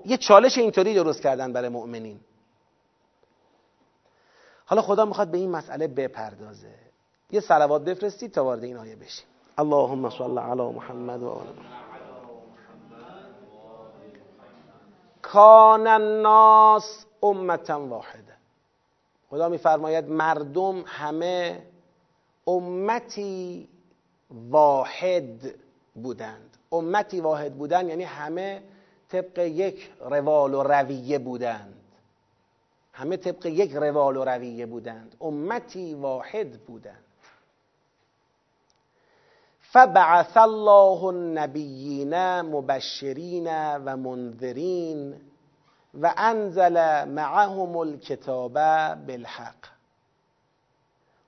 یه چالش اینطوری درست کردن برای مؤمنین. حالا خدا می‌خواد به این مسئله بپردازه. یه صلوات بفرستید تا وارد این آیه بشیم. اللهم صل علی محمد و آل کان الناس امتا واحده. خدا میفرماید مردم همه امتی واحد بودند. امتی واحد بودن یعنی همه طبق یک روال و رویه بودند. همه طبق یک روال و رویه بودند. امتی واحد بودند. فبعث الله النبیین مبشرین و منذرین و انزل معهم الکتاب بالحق.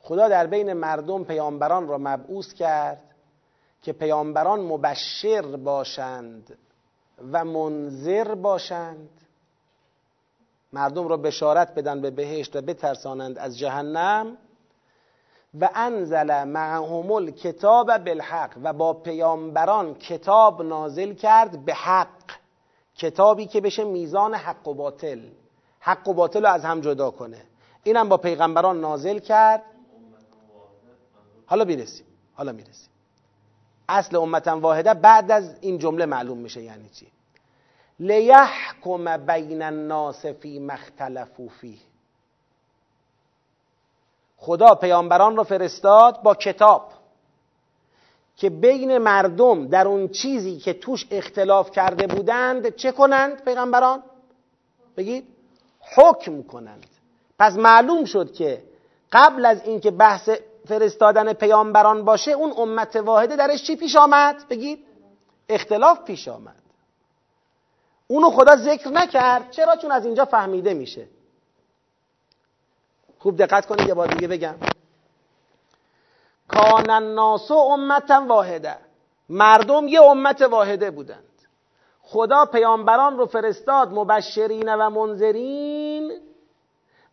خدا در بین مردم پیامبران را مبعوث کرد که پیامبران مبشر باشند و منذر باشند. مردم را بشارت بدن به بهشت و بترسانند از جهنم. و انزل معهم الکتاب بالحق و با پیامبران کتاب نازل کرد به حق کتابی که بشه میزان حق و باطل. حق و باطل رو از هم جدا کنه. اینم با پیغمبران نازل کرد. حالا می‌رسیم حالا می‌رسیم. اصل امتا واحده بعد از این جمله معلوم میشه یعنی چی. لیحکم بین الناس فی مختلفو فیه خدا پیامبران رو فرستاد با کتاب که بین مردم در اون چیزی که توش اختلاف کرده بودند چه کنند پیغمبران؟ بگید حکم کنند پس معلوم شد که قبل از اینکه بحث فرستادن پیامبران باشه اون امت واحده درش چی پیش آمد؟ بگید اختلاف پیش آمد اونو خدا ذکر نکرد. چرا؟ چون از اینجا فهمیده میشه. خوب دقت کنید یه بار دیگه بگم. کان الناس امتا واحده. مردم یه امت واحده بودند. خدا پیامبران رو فرستاد مبشرین و منذرین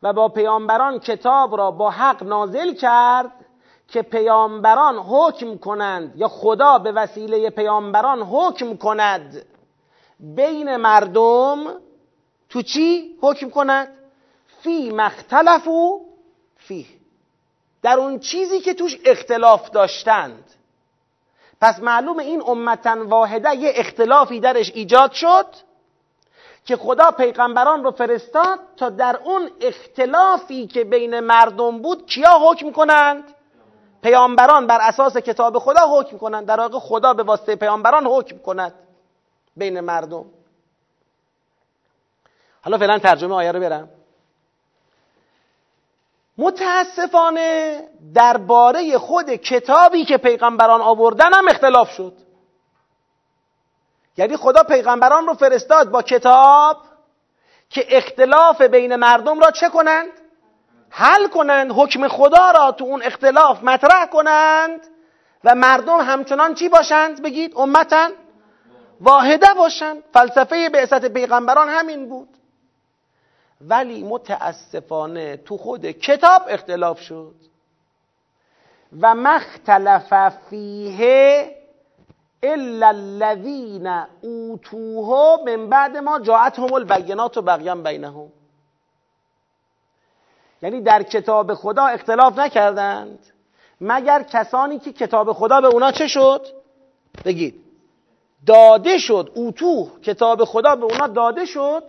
و با پیامبران کتاب را با حق نازل کرد که پیامبران حکم کنند یا خدا به وسیله پیامبران حکم کند. بین مردم تو چی حکم کند؟ فی مختلفو فی در اون چیزی که توش اختلاف داشتند. پس معلوم این امتا واحده یه اختلافی درش ایجاد شد که خدا پیغمبران رو فرستاد تا در اون اختلافی که بین مردم بود کیا حکم کنند؟ پیامبران بر اساس کتاب خدا حکم کنند. در واقع خدا به واسطه پیامبران حکم کند. بین مردم. حالا فعلا ترجمه آیه رو برم. متاسفانه درباره خود کتابی که پیغمبران آوردن هم اختلاف شد. یعنی خدا پیغمبران رو فرستاد با کتاب که اختلاف بین مردم را چه کنند؟ حل کنند حکم خدا را تو اون اختلاف مطرح کنند و مردم همچنان چی باشند؟ بگید امتا واحده باشند فلسفه بعثت پیغمبران همین بود. ولی متاسفانه تو خود کتاب اختلاف شد. و مختلف فیه الا الذین اوتوه من بعد ما جاءتهم البینات و بغیم بینهم. یعنی در کتاب خدا اختلاف نکردند. مگر کسانی که کتاب خدا به اونا چه شد؟ بگید. داده شد اوتوه کتاب خدا به اونا داده شد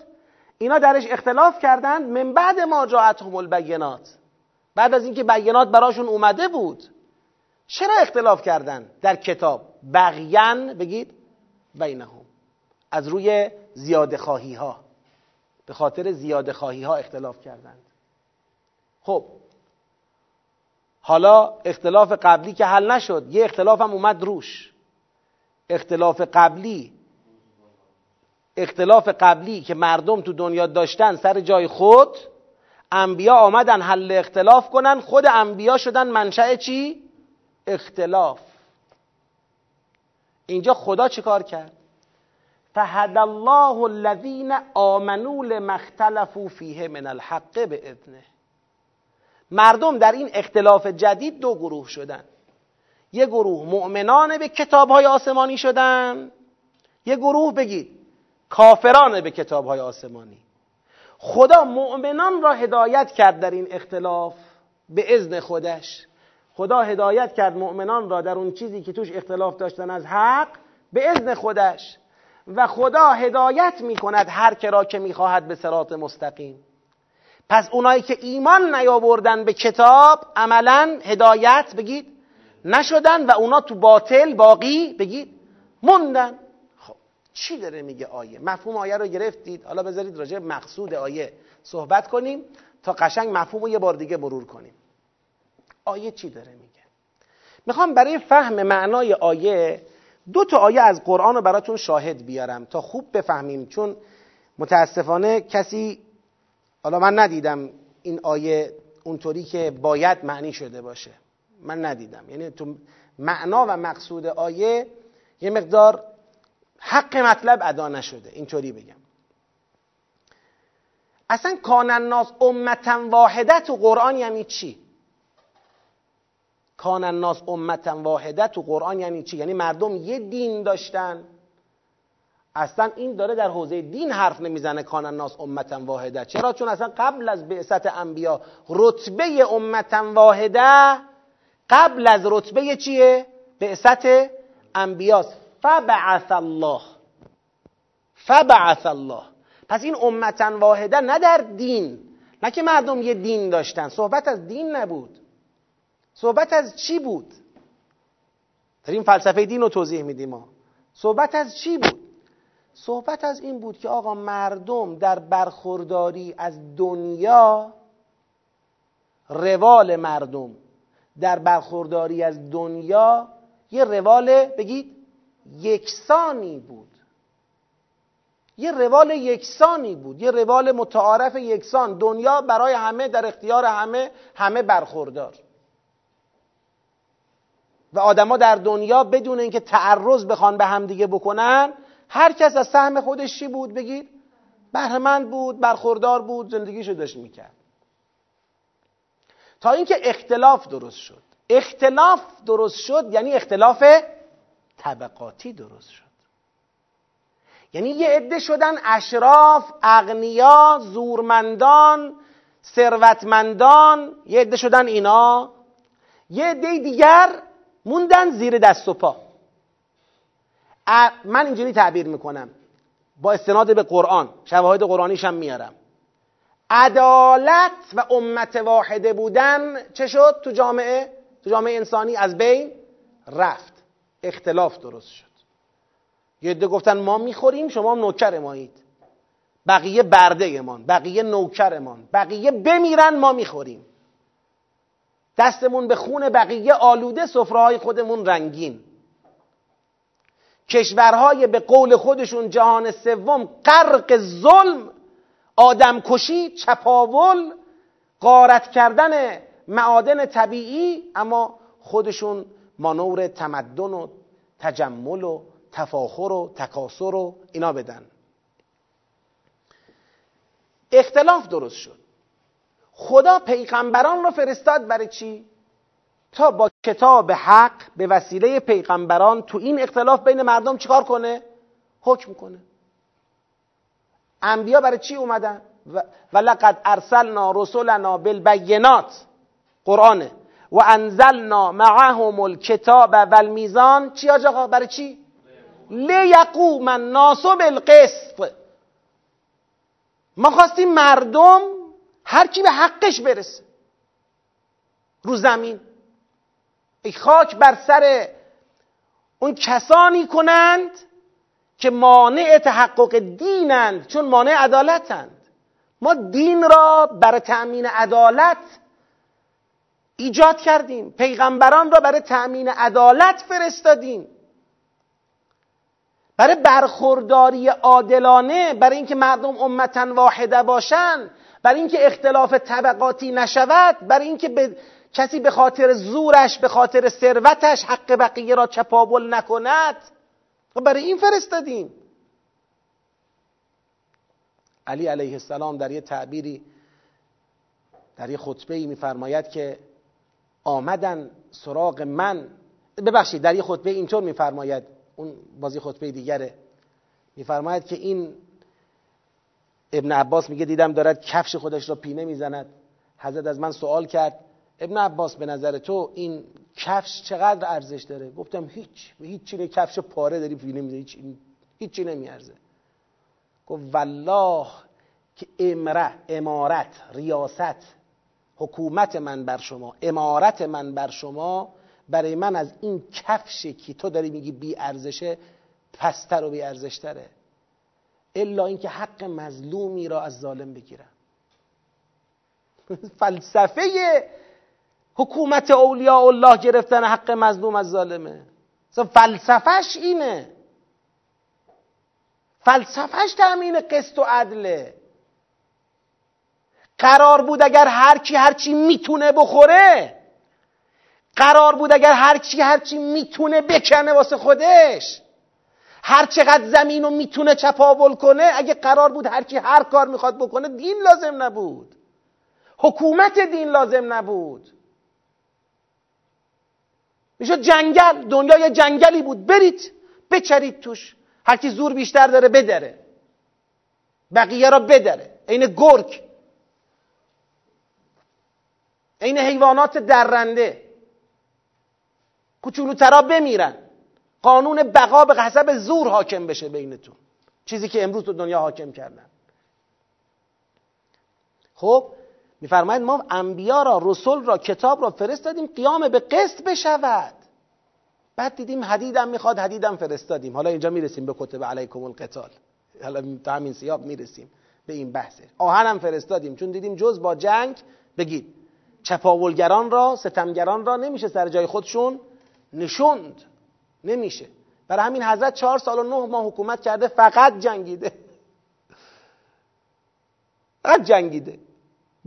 اینا درش اختلاف کردند من بعد ما جاءتهم البینات. بعد از اینکه بینات براشون اومده بود چرا اختلاف کردند در کتاب؟ بغیان بگید بینهم. از روی زیاده خواهی ها به خاطر زیاده خواهی ها اختلاف کردند. خب حالا اختلاف قبلی که حل نشد یه اختلاف هم اومد روش. اختلاف قبلی اختلاف قبلی که مردم تو دنیا داشتن سر جای خود انبیا آمدن حل اختلاف کنن خود انبیا شدن منشأ چی؟ اختلاف اینجا خدا چه کار کرد؟ فهد الله الذین آمنوا لما اختلفوا فیه من الحق باذنه مردم در این اختلاف جدید دو گروه شدن یه گروه مؤمنان به کتاب های آسمانی شدن. یه گروه بگید کافران به کتاب های آسمانی. خدا مؤمنان را هدایت کرد در این اختلاف به اذن خودش. خدا هدایت کرد مؤمنان را در اون چیزی که توش اختلاف داشتن از حق به اذن خودش. و خدا هدایت می کند هر کرا که می‌خواهد به سرات مستقیم. پس اونایی که ایمان نیاوردن به کتاب عملا هدایت بگید نشدن و اونا تو باطل باقی بگید موندن. خب چی داره میگه آیه؟ مفهوم آیه رو گرفتید. حالا بذارید راجع مقصود آیه صحبت کنیم تا قشنگ مفهوم رو یه بار دیگه مرور کنیم. آیه چی داره میگه؟ می‌خوام برای فهم معنای آیه دو تا آیه از قرآن رو براتون شاهد بیارم تا خوب بفهمیم. چون متاسفانه کسی حالا من ندیدم این آیه اونطوری که باید معنی شده باشه. من ندیدم. یعنی تو معنا و مقصود آیه یه مقدار حق مطلب ادا نشده. اینطوری بگم. اصلا کان الناس امتا واحده تو قرآن یعنی چی؟ کان الناس امتا واحده تو قرآن یعنی چی؟ یعنی مردم یه دین داشتن. اصلا این داره در حوزه دین حرف نمی‌زنه کان الناس امتا واحده. چرا؟ چون اصلا قبل از بعثت انبیا رتبه امتا واحده قبل از رتبه چیه؟ بعثت انبیاست فبعث الله. فبعث الله. پس این امتا واحده نه در دین. نه که مردم یه دین داشتن. صحبت از دین نبود. صحبت از چی بود؟ داریم فلسفه دین رو توضیح میدیم ما صحبت از چی بود؟ صحبت از این بود که آقا مردم در برخورداری از دنیا روال مردم. در برخورداری از دنیا یه روال بگید یکسانی بود. یه روال یکسانی بود. یه روال متعارف یکسان. دنیا برای همه در اختیار همه همه برخوردار. و آدما در دنیا بدون اینکه تعرض بخوان به همدیگه بکنن هر کس از سهم خودش چی بود؟ بگید بهرهمند بود برخوردار بود زندگیشو داشت می‌کرد. تا اینکه اختلاف درست شد. اختلاف درست شد یعنی اختلاف طبقاتی درست شد. یعنی یه عده شدن اشراف اغنیا زورمندان ثروتمندان یه عده شدن اینا. یه عده دیگر موندن زیر دست و پا. من اینجوری تعبیر می‌کنم. با استناد به قرآن شواهد قرآنیش هم میارم. عدالت و امت واحده بودن چه شد تو جامعه؟ تو جامعه انسانی از بین رفت. اختلاف درست شد. یه عده گفتن ما می‌خوریم شما نوکر مایید بقیه برده امان بقیه نوکرمان بقیه بمیرن ما می‌خوریم. دستمون به خون بقیه آلوده سفره خودمون رنگین. کشورهای به قول خودشون جهان سوم غرق ظلم آدمکشی چپاول قارت کردن معادن طبیعی اما خودشون مانور تمدن و تجمل و تفاخر و تکاسر و اینا بدن اختلاف درست شد خدا پیغمبران رو فرستاد برای چی؟ تا با کتاب حق به وسیله پیغمبران تو این اختلاف بین مردم چیکار کنه؟ حکم کنه انبیا برای چی اومدن؟ و لقد ارسلنا رسولنا بالبینات. قرآنه. و انزلنا معهم الکتاب و المیزان چی آقا؟ برای چی؟ لیقوم الناس بالقسط. ما خواستیم مردم هر کی به حقش برسه. رو زمین. ای خاک بر سر اون کسانی کنند که مانع تحقق دینند چون مانع عدالتند. ما دین را برای تأمین عدالت ایجاد کردیم. پیغمبران را برای تأمین عدالت فرستادیم. برای برخورداری عادلانه برای اینکه مردم امتا واحده باشن برای اینکه اختلاف طبقاتی نشود برای اینکه به کسی به خاطر زورش به خاطر ثروتش حق بقیه را چپاول نکند. و برای این فرستادیم. علی علیه السلام در یه تعبیری در یه خطبه ای میفرماید که آمدن سراغ من ببخشید در یه خطبه اینطور میفرماید اون بازی خطبه دیگره میفرماید که این ابن عباس میگه دیدم دارد کفش خودش را پینه می‌زند. حضرت از من سوال کرد ابن عباس به نظر تو این کفش چقدر ارزش داره؟ گفتم هیچ هیچ چیه کفش پاره داری پینه می‌زنی هیچ هیچی نمیارزه. گفت والله که امره امارت ریاست حکومت من بر شما امارت من بر شما برای من از این کفشی که تو داری میگی بی ارزشه پستر و بی ارزشتره الا اینکه حق مظلومی را از ظالم بگیرم. فلسفه حکومت اولیاء الله گرفتن حق مظلوم از ظالمه. فلسفهش اینه. فلسفهش تأمین قسط و عدله. قرار بود اگر هر کی هر چی می‌تونه بخوره قرار بود اگر هر کی هر چی می‌تونه بکنه واسه خودش هر چقدر زمین رو می‌تونه چپاول کنه اگه قرار بود هر کی هر کار می‌خواد بکنه دین لازم نبود. حکومت دین لازم نبود. می‌شد جنگل دنیا یه جنگلی بود. برید بچرید توش. هر کی زور بیشتر داره بدره. بقیه را بدره. عین گرگ. عین حیوانات درنده. کوچولوترا بمیرن. قانون بقا به حسب زور حاکم بشه بینتون. چیزی که امروز تو دنیا حاکم کردن. خب؟ میفرماید ما انبیا را رسول را کتاب را فرستادیم قیام به قسط بشود. بعد دیدیم حدیدم می‌خواد حدیدم فرستادیم. حالا اینجا می‌رسیم به کتب علیکم القتال. حالا تا همین سیاب می‌رسیم به این بحثه آهنم فرستادیم چون دیدیم جز با جنگ بگید. چپاولگران را ستمگران را نمیشه سر جای خودشون نشوند. نمیشه. برای همین حضرت چهار سال و نه ماه حکومت کرده فقط جنگیده. فقط جنگیده.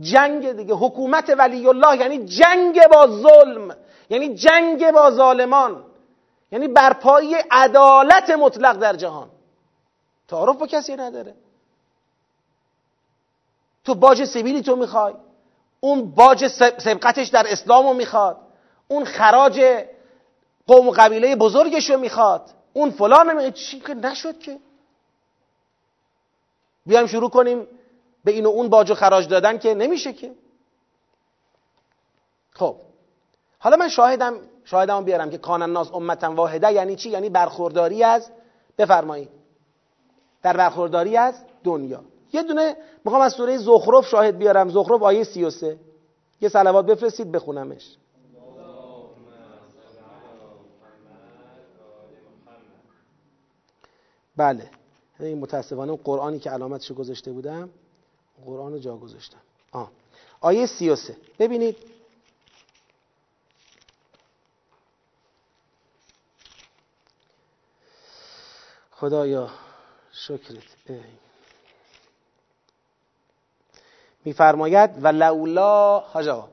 جنگ دیگه. حکومت ولی الله یعنی جنگ با ظلم. یعنی جنگ با ظالمان. یعنی برپایی عدالت مطلق در جهان. تعارف با کسی نداره. تو باج سیبیلی تو می‌خوای. اون باج سبقتش در اسلام رو می‌خواد. اون خراج قوم و قبیله بزرگش رو می‌خواد. اون فلان می‌خواد چی که نشد که؟ بیایم شروع کنیم به این و اون باج و خراج دادن که نمیشه که. خب. حالا من شاهدم شاهدم بیارم که کان الناس امتا واحده یعنی چی؟ یعنی برخورداری از بفرمایید. در برخورداری از دنیا. یه دونه می‌خوام از سوره زخرف شاهد بیارم. زخرف آیه 33 یه صلوات بفرستید بخونمش. بله. این متاسفانه قرآنی که علامتشو گذاشته بودم. قرآن رو جا گذاشتم آه. آیه 33 ببینید. خدایا شکرت. میفرماید و لولا حاجا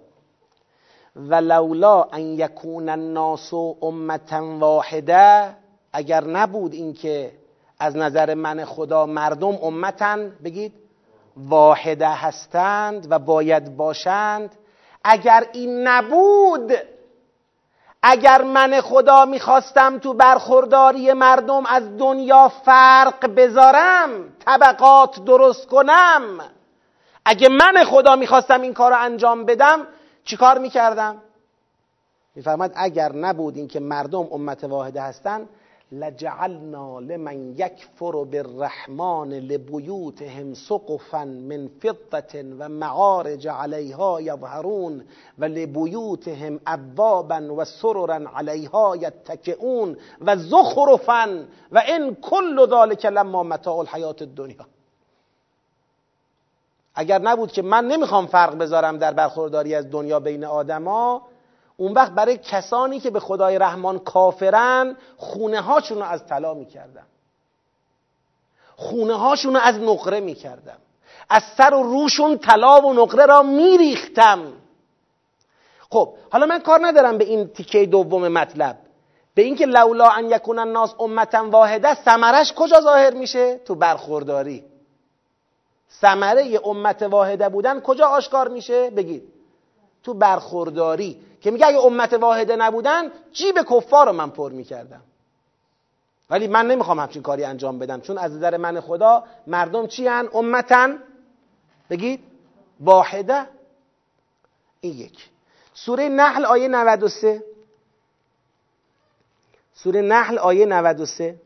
و لولا ان یکون الناس امتا واحده اگر نبود اینکه از نظر من خدا مردم امتن بگید واحده هستند و باید باشند اگر این نبود اگر من خدا می‌خواستم تو برخورداری مردم از دنیا فرق بذارم طبقات درست کنم اگه من خدا می‌خواستم این کار رو انجام بدم چیکار می‌کردم؟ میفرماد اگر نبود این که مردم امت واحده هستن لجعلنا لمن یکفر بالرحمن لبیوتهم سقفا من فضة و معارج علیها یظهرون و لبیوتهم ابوابا و سررا علیها یتکئون و زخرفا و ان کل ذلك لما متاع الحیات الدنیا. اگر نبود که من نمی‌خوام فرق بذارم در برخورداری از دنیا بین آدما اون وقت برای کسانی که به خدای رحمان کافرن خونه هاشون رو از طلا می‌کردم خونه هاشون رو از نقره می‌کردم از سر و روشون طلا و نقره را میریختم. خب حالا من کار ندارم به این تیکه دوم مطلب. به اینکه لولا ان یکون الناس امتا واحده ثمرش کجا ظاهر میشه؟ تو برخورداری. ثمره امت واحده بودن کجا آشکار میشه؟ بگید. تو برخورداری. که میگه اگه امت واحده نبودن جیب کفار رو من پر می‌کردم؟ ولی من نمی‌خوام همچین کاری انجام بدم چون از نظر من خدا مردم چی هن؟ امتن بگید. واحده. این یک. سوره نحل آیه 93 سوره نحل آیه 93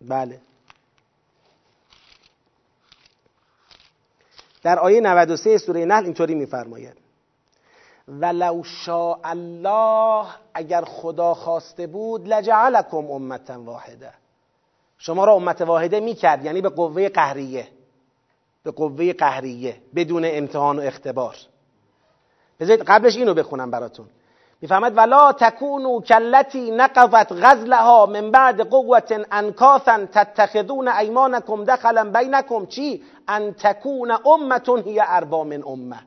بله. در آیه 93 سوره نحل اینطوری میفرماید. ولو شاء الله اگر خدا خواسته بود لجعلکم امتا واحده شما را امت واحده می‌کرد یعنی به قوه قهریه. به قوه قهریه بدون امتحان و اختبار. بذارید قبلش اینو بخونم براتون. می‌فهمد ولا تکونو کلتی نقضت غزلها من بعد قوت انکاثا تتخذون ایمانکم دخلا بینکم چی؟ ان تکون امتون هی اربا من امه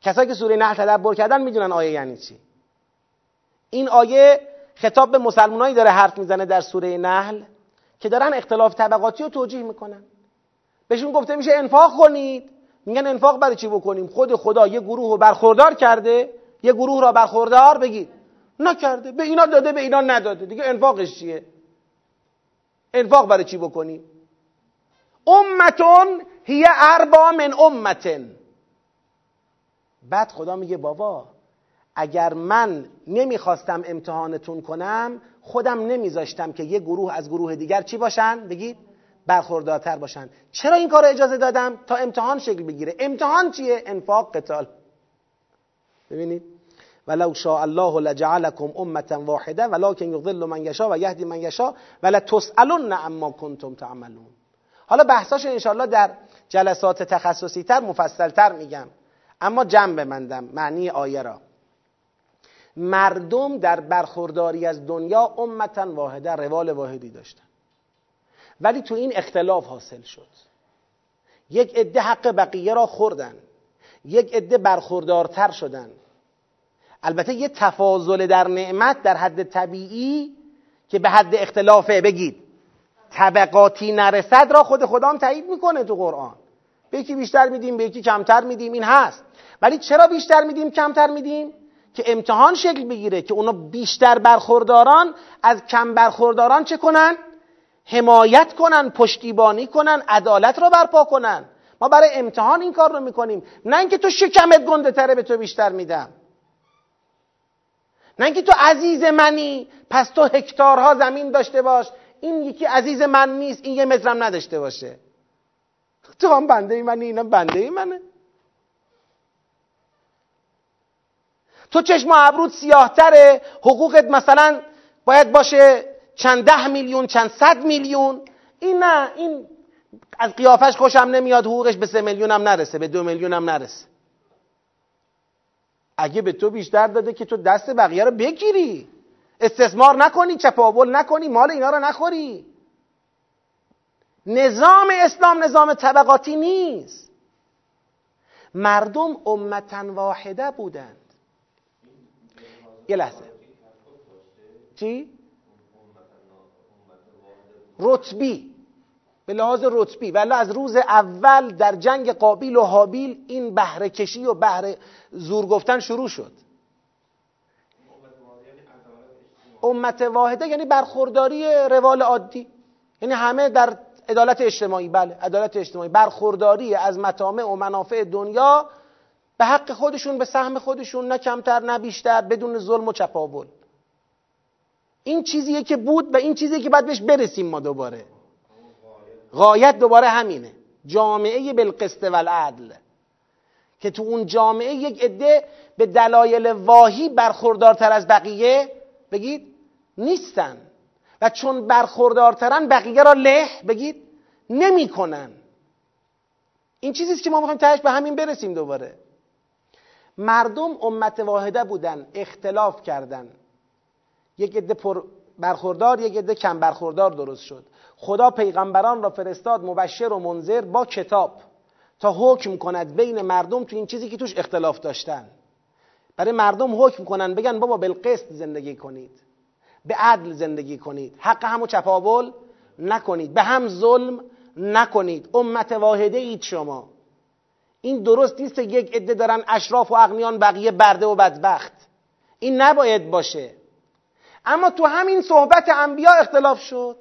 کسایی که سوره نحل تدبر کردن می‌دونن آیه یعنی چی. این آیه خطاب به مسلمانایی داره حرف می‌زنه در سوره نحل که دارن اختلاف طبقاتی رو توجیه می‌کنن. بهشون گفته میشه انفاق کنید. میگن انفاق برای چی بکنیم؟ خود خدا یه گروه رو برخوردار کرده یه گروه را برخوردار بگید نکرده. به اینا داده به اینا نداده. دیگه انفاقش چیه؟ انفاق برای چی بکنیم امتون هی اربا من امتن. بعد خدا میگه بابا اگر من نمی‌خواستم امتحانتون کنم خودم نمیذاشتم که یه گروه از گروه دیگر چی باشن؟ بگید. برخوردارتر باشن. چرا این کار اجازه دادم؟ تا امتحان شکل بگیره. امتحان چیه؟ انفاق قتال. ببینید. ولو شاء الله لجعلكم امه واحده ولكن يضل من و يهدي من يشاء ولا تسالون عما كنتم تعملون. حالا بحثاش انشاءالله در جلسات تخصصی تر مفصل تر میگم. اما جمع بمندم. معنی آیه را. مردم در برخورداری از دنیا امتا واحده روال واحدی داشتن. ولی تو این اختلاف حاصل شد. یک عده حق بقیه را خوردن. یک عده برخوردارتر شدن. البته یه تفاضل در نعمت در حد طبیعی که به حد اختلافه. بگید طبقاتی نرسد را خود خدام تایید می‌کنه تو قرآن. به یکی بیشتر میدیم به یکی کمتر میدیم این هست. ولی چرا بیشتر میدیم کمتر میدیم؟ که امتحان شکل بگیره که اونا بیشتر برخورداران از کم برخورداران چه کنن؟ حمایت کنن پشتیبانی کنن عدالت را برپا کنن. ما برای امتحان این کار رو می‌کنیم. نه اینکه تو شکمت گنده تره به تو بیشتر میدم. نه اینکه تو عزیز منی پس تو هکتارها زمین داشته باش. این یکی عزیز من نیست این یه مترم نداشته باشه. تو هم بنده منی اینم بنده منه. تو چشم و ابرود سیاهتره حقوقت مثلا باید باشه چند ده میلیون چند صد میلیون. این نه این از قیافش خوشم نمیاد حقوقش به سه میلیون هم نرسه به دو میلیون هم نرسه. اگه به تو بیشتر داده که تو دست بقیه رو بگیری. استثمار نکنی چپاول نکنی مال اینا رو نخوری. نظام اسلام نظام طبقاتی نیست. مردم امتا واحده بودند. یه لحظه. چی؟ رتبی به لحاظ رتبی. ولی از روز اول در جنگ قابیل و حابیل این بهره کشی و بهره زور گفتن شروع شد. امت واحده یعنی برخورداری روال عادی. یعنی همه در عدالت اجتماعی بله عدالت اجتماعی. برخورداری از مطامع و منافع دنیا به حق خودشون به سهم خودشون نه کمتر نه بیشتر بدون ظلم و چپاول. این چیزیه که بود و این چیزیه که باید بهش برسیم ما دوباره. غایت دوباره همینه. جامعه بالقسط والعدل. که تو اون جامعه یک عده به دلایل واهی برخوردارتر از بقیه بگید نیستن. و چون برخوردارترن بقیه را له بگید نمی‌کنن. این چیزیست که ما می‌خوایم تهش به همین برسیم دوباره. مردم امت واحده بودن اختلاف کردن. یک عده پر برخوردار یک عده کم برخوردار درست شد. خدا پیغمبران را فرستاد مبشر و منذر با کتاب تا حکم کند بین مردم تو این چیزی که توش اختلاف داشتن. برای مردم حکم کنن بگن بابا بالقسط زندگی کنید. به عدل زندگی کنید. حق همو چپاول نکنید. به هم ظلم نکنید. امت واحده اید شما. این درست نیست یک عده دارن اشراف و اغنیان بقیه برده و بدبخت. این نباید باشه. اما تو همین صحبت انبیا اختلاف شد.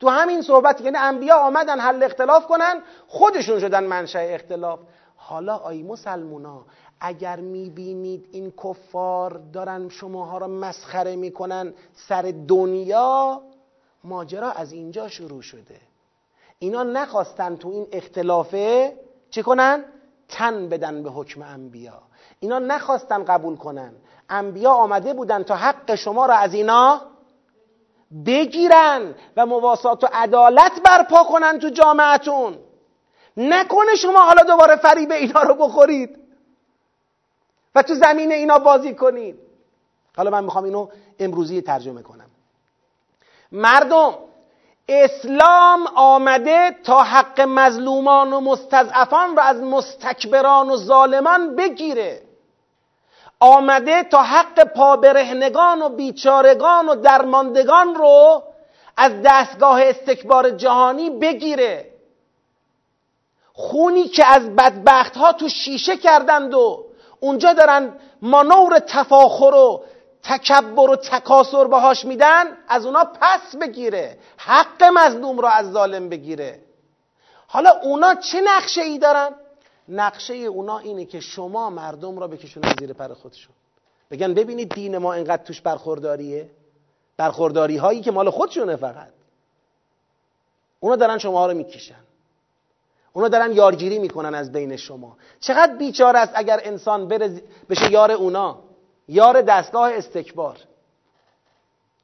تو همین صحبت یعنی انبیا آمدن حل اختلاف کنن خودشون شدن منشأ اختلاف. حالا آی مسلمونا اگر می‌بینید این کفار دارن شماها را مسخره می‌کنن سر دنیا ماجرا از اینجا شروع شده. اینا نخواستن تو این اختلافه چه کنن؟ تن بدن به حکم انبیا. اینا نخواستن قبول کنن. انبیا آمده بودن تا حق شما را از اینا بگیرن و مواسات و عدالت برپا کنن تو جامعتون. نکنه شما حالا دوباره فریب اینا رو بخورید و تو زمین اینا بازی کنید. حالا من می‌خوام اینو امروزی ترجمه کنم. مردم اسلام آمده تا حق مظلومان و مستضعفان را از مستکبران و ظالمان بگیره. آمده تا حق پابرهنگان و بیچارگان و درماندگان رو از دستگاه استکبار جهانی بگیره. خونی که از بدبخت ها تو شیشه کردند و اونجا دارن مانور تفاخر و تکبر و تکاسر باهاش میدن از اونا پس بگیره. حق مظلوم رو از ظالم بگیره. حالا اونا چه نقشه ای دارن؟ نقشه اونا اینه که شما مردم را بکشونن زیر پر خودشون. بگن ببینید دین ما اینقدر توش برخورداریه. برخورداری هایی که مال خودشونه فقط. اونا دارن شما رو می‌کشن. اونا دارن یارگیری می‌کنن از بین شما. چقدر بیچاره است اگر انسان بره بشه یار اونا. یار دستگاه استکبار.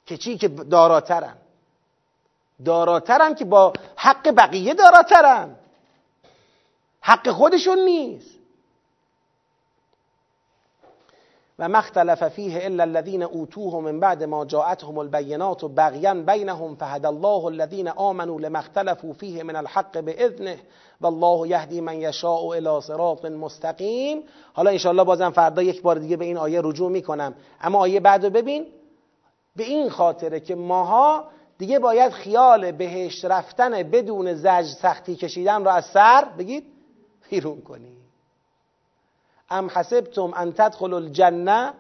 که چی؟ که داراترن. داراترن که با حق بقیه داراترن. حق خودشون نیست. و مختلف فیه الا الذین اوتوه من بعد ما جاءتهم البینات بغیا بینهم فهد الله الذین آمنوا لما اختلفوا فیه من الحق باذنه والله یهدی من یشاء الى صراط مستقیم. حالا انشاءالله بازم فردا یک بار دیگه به این آیه رجوع می‌کنم. اما آیه بعد ببین. به این خاطره که ماها دیگه باید خیال بهشت رفتن بدون زج سختی کشیدن را از سر بگید. بیرون کنیم ام حسبتم ان تدخلوا الجنه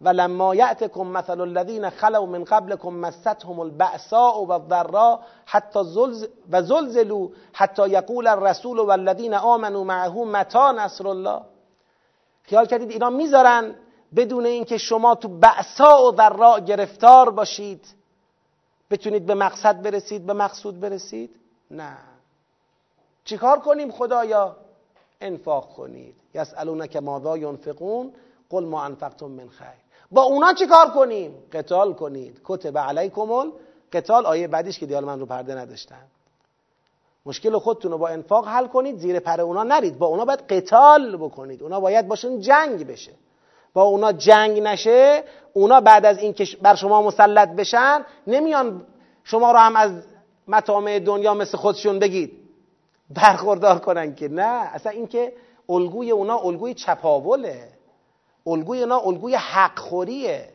ولما یأتکم مثل الذین خلوا من قبلكم مستهم البأساء والضراء حتى زلز و زلزلوا حتی یقول الرسول والذین آمنوا معه متى نصر الله؟ خیال کردید اینا می‌ذارن بدون اینکه شما تو بعثا و ضراء گرفتار باشید. بتونید به مقصد برسید به مقصود برسید؟ نه. چیکار کنیم خدایا؟ انفاق کنید. یسالونک ماذا ینفقون؟ قل ما انفقتم من خیر. با اونا چی کار کنیم؟ قتال کنید. کتب علیکم قتال آیه بعدیش که دیال من رو پرده نداشتم مشکل خودتون رو با انفاق حل کنید زیر پر اونا نرید. با اونا باید قتال بکنید. اونا باید باشون جنگ بشه. با اونا جنگ نشه اونا بعد از اینکه بر شما مسلط بشن نمیان شما رو هم از مطامع دنیا مثل خودشون بگید. برخوردار کنن که نه. اصلا اینکه الگوی اونا الگوی چپاوله. الگوی اونا الگوی حقخوریه.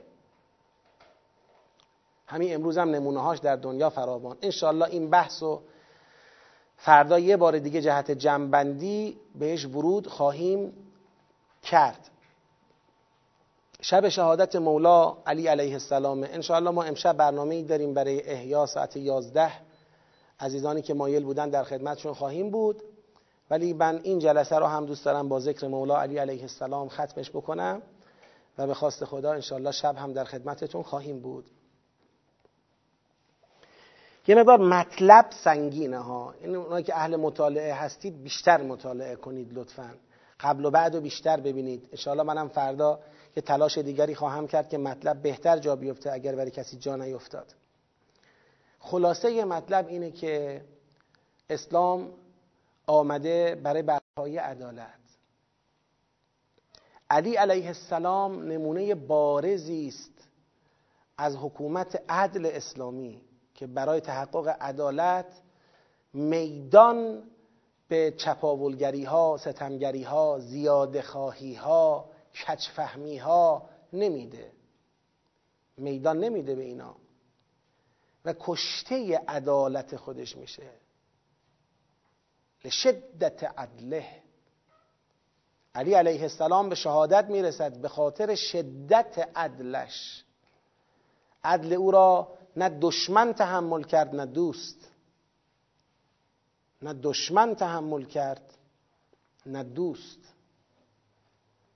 همین امروز هم نمونه هاش در دنیا فراوان. انشالله این بحث و فردا یه بار دیگه جهت جنبندی بهش ورود خواهیم کرد. شب شهادت مولا علی علیه السلام انشاءالله ما امشب برنامه ای داریم برای احیا ساعت 11 عزیزانی که مایل بودن در خدمتشون خواهیم بود. ولی من این جلسه رو هم دوست دارم با ذکر مولا علی علیه السلام ختمش بکنم و به خواست خدا انشاءالله شب هم در خدمتتون خواهیم بود. یه مقدار مطلب سنگینه ها. این اونایی که اهل مطالعه هستید بیشتر مطالعه کنید لطفا. قبل و بعد و بیشتر ببینید. انشاءالله منم فردا یه تلاش دیگری خواهم کرد که مطلب بهتر جا بیفته اگر برای کسی جا نیفتاد. خلاصه مطلب اینه که اسلام آمده برای برپایی عدالت. علی علیه السلام نمونه بارزی است از حکومت عدل اسلامی که برای تحقق عدالت میدان به چپاولگری ها ستمگری ها زیاده خواهی ها کچفهمی ها نمیده. میدان نمیده به اینا. کشته عدالت خودش میشه. لشدت عدله. علی علیه السلام به شهادت می‌رسد به خاطر شدت عدلش. عدل او را نه دشمن تحمل کرد نه دوست. نه دشمن تحمل کرد نه دوست.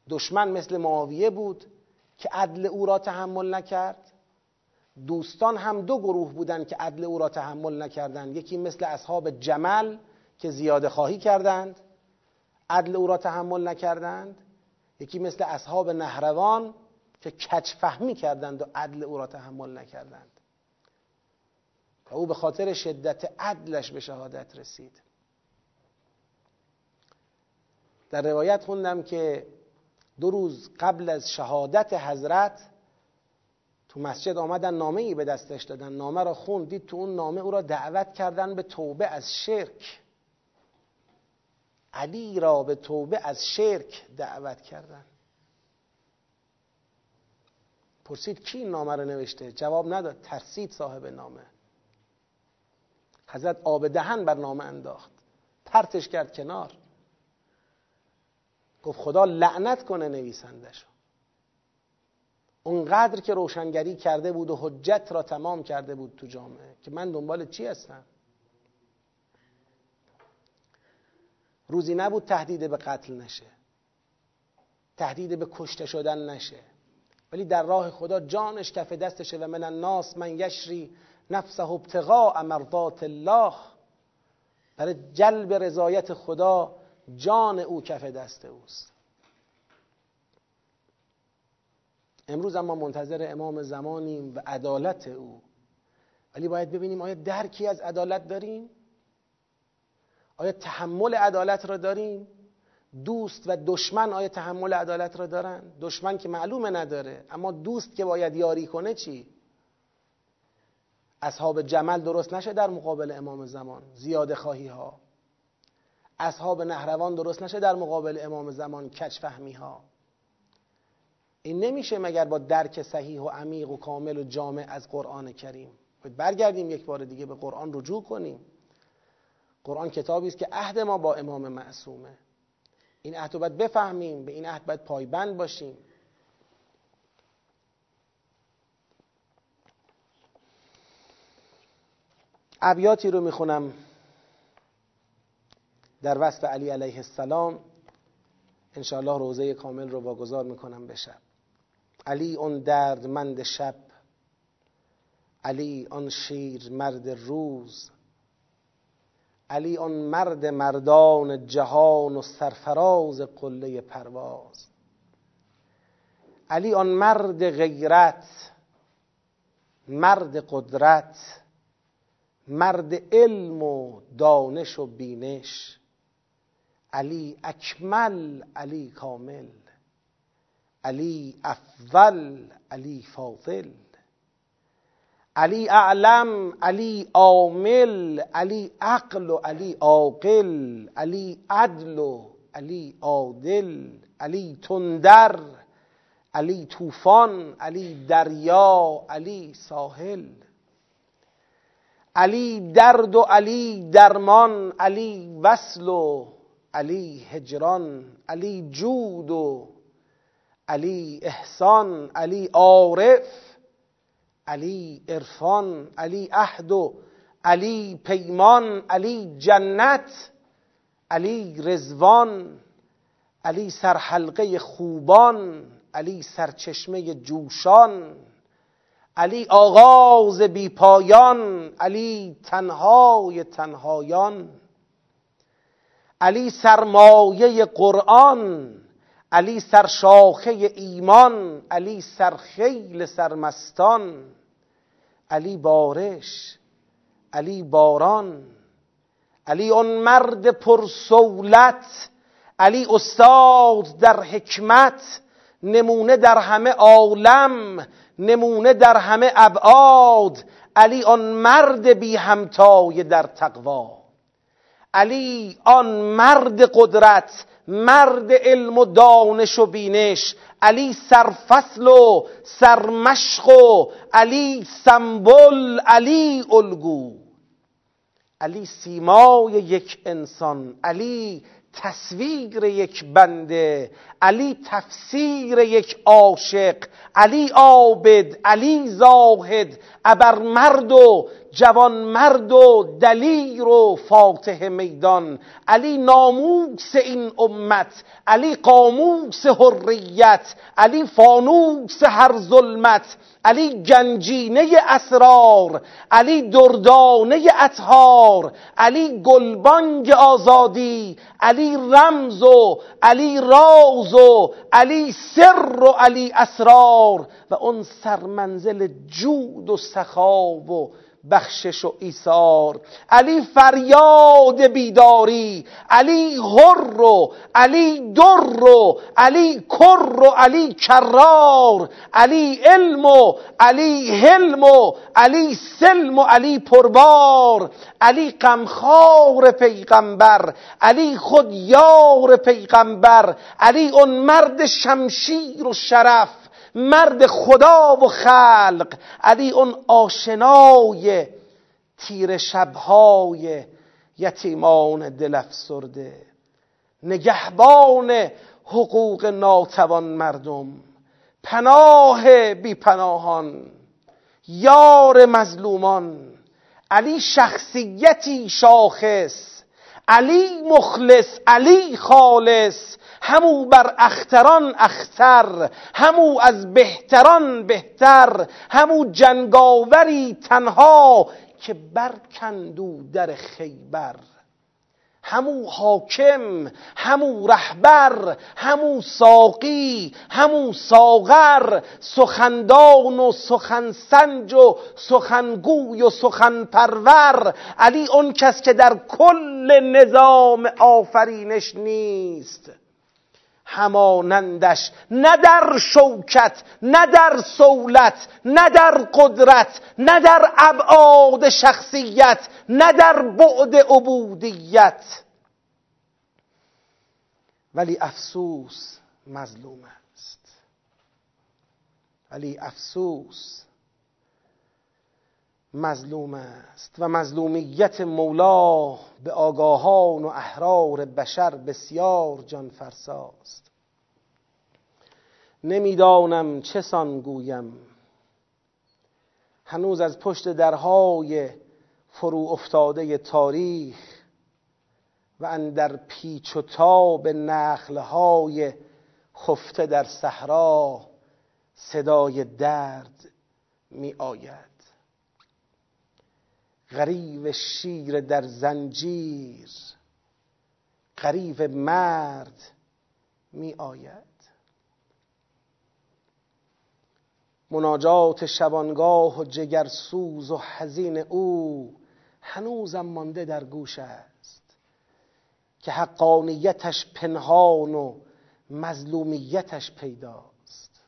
دشمن مثل معاویه بود که عدل او را تحمل نکرد. دوستان هم دو گروه بودند که عدل او را تحمل نکردند. یکی مثل اصحاب جمل که زیاده خواهی کردند عدل او را تحمل نکردند. یکی مثل اصحاب نهروان که کچ فهمی کردند و عدل او را تحمل نکردند. و او به خاطر شدت عدلش به شهادت رسید. در روایت خوندم که دو روز قبل از شهادت حضرت تو مسجد آمدن نامه ای به دستش دادن. نامه را خوند دید تو اون نامه او را دعوت کردن به توبه از شرک. علی را به توبه از شرک دعوت کردن. پرسید کی این نامه را نوشته؟ جواب نداد. ترسید صاحب نامه. حضرت آب دهن بر نامه انداخت. پرتش کرد کنار. گفت خدا لعنت کنه نویسندشو اونقدر که روشنگری کرده بود و حجت را تمام کرده بود تو جامعه که من دنبال چی هستم؟ روزی نبود تهدید به قتل نشه. تهدید به کشته شدن نشه. ولی در راه خدا جانش کف دستشه و من الناس من یشری نفسه ابتغاء مرضات الله. برای جلب رضایت خدا جان او کف دست اوست. امروز اما منتظر امام زمانیم و عدالت او. ولی باید ببینیم آیا درکی از عدالت داریم؟ آیا تحمل عدالت را داریم؟ دوست و دشمن آیا تحمل عدالت را دارن؟ دشمن که معلومه نداره اما دوست که باید یاری کنه چی؟ اصحاب جمل درست نشه در مقابل امام زمان زیاد خواهی ها اصحاب نهروان درست نشه در مقابل امام زمان کچ فهمی ها این نمیشه مگر با درک صحیح و عمیق و کامل و جامع از قرآن کریم. برگردیم یک بار دیگه به قرآن رجوع کنیم. قرآن کتابی است که عهد ما با امام معصومه. این عهد رو باید بفهمیم به این عهد باید پایبند باشیم. ابیاتی رو می‌خونم در وصف علی علیه السلام. انشاءالله روزه کامل رو واگذار می‌کنم به شب. علی اون دردمند شب علی آن شیر مرد روز علی آن مرد مردان جهان و سرفراز قله پرواز علی آن مرد غیرت مرد قدرت مرد علم و دانش و بینش علی اکمل علی کامل. علی افضل علی فاضل. علی اعلم علی عامل علی عقل و علی عاقل علی عدل و علی عادل علی تندر علی طوفان علی دریا علی ساحل. علی درد و علی درمان علی وصل و علی هجران علی جود و علی احسان علی عارف علی عرفان علی عهد و علی پیمان علی جنت علی رزوان علی سرحلقه خوبان علی سرچشمه جوشان علی آغاز بی پایان علی تنهای تنهایان علی سرمایه قرآن علی سرشاخه ایمان علی سرخیل سرمستان علی بارش علی باران علی اون مرد پرسولت علی استاد در حکمت نمونه در همه عالم نمونه در همه ابعاد علی آن مرد بی همتای در تقوا علی آن مرد قدرت مرد علم و دانش و بینش. علی سرفصل و سرمشق و علی سمبل علی الگو. علی سیمای یک انسان علی تصویر یک بنده علی تفسیر یک عاشق علی عابد علی زاهد ابر مرد و جوان مرد و دلیر و فاتح میدان. علی ناموس این امت علی قاموس حریت علی فانوس هر ظلمت علی گنجینه اسرار علی دردانه اطهار علی گلبانگ آزادی علی رمز و علی راز و علی سر و علی اسرار. و اون سرمنزل جود و سخا و بخشش و ایثار. علی فریاد بیداری علی هر و علی در و علی کر و علی کرار علی علم و علی حلم و علی سلم و علی پربار علی غمخوار پیغمبر علی خود یار پیغمبر علی اون مرد شمشیر و شرف. مرد خدا و خلق علی اون آشنای تیر شبهای یتیمان دل افسرده نگهبان حقوق ناتوان مردم پناه بی پناهان یار مظلومان علی شخصیتی شاخص علی مخلص علی خالص همو بر اختران اختر همو از بهتران بهتر همو جنگاوری تنها که برکندو در خیبر. همو حاکم همو رهبر همو ساقی همو ساغر سخندان و سخنسنج و سخنگوی و سخنپرور. علی اون کس که در کل نظام آفرینش نیست. همانندش نه در شوکت نه در سولت نه در قدرت نه در ابعاد شخصیت نه در بعد عبودیت. ولی افسوس مظلوم است. ولی افسوس مظلوم است و مظلومیت مولا به آگاهان و احرار بشر بسیار جان فرساست نمی‌دانم چه سان گویم. هنوز از پشت درهای فرو افتاده تاریخ و اندر پیچ و تاب نخلهای خفته در صحرا صدای درد می آید. غریب شیر در زنجیر غریب مرد می آید. مناجات شبانگاه و جگرسوز و حزین او هنوزم مانده در گوش است که حقانیتش پنهان و مظلومیتش پیداست.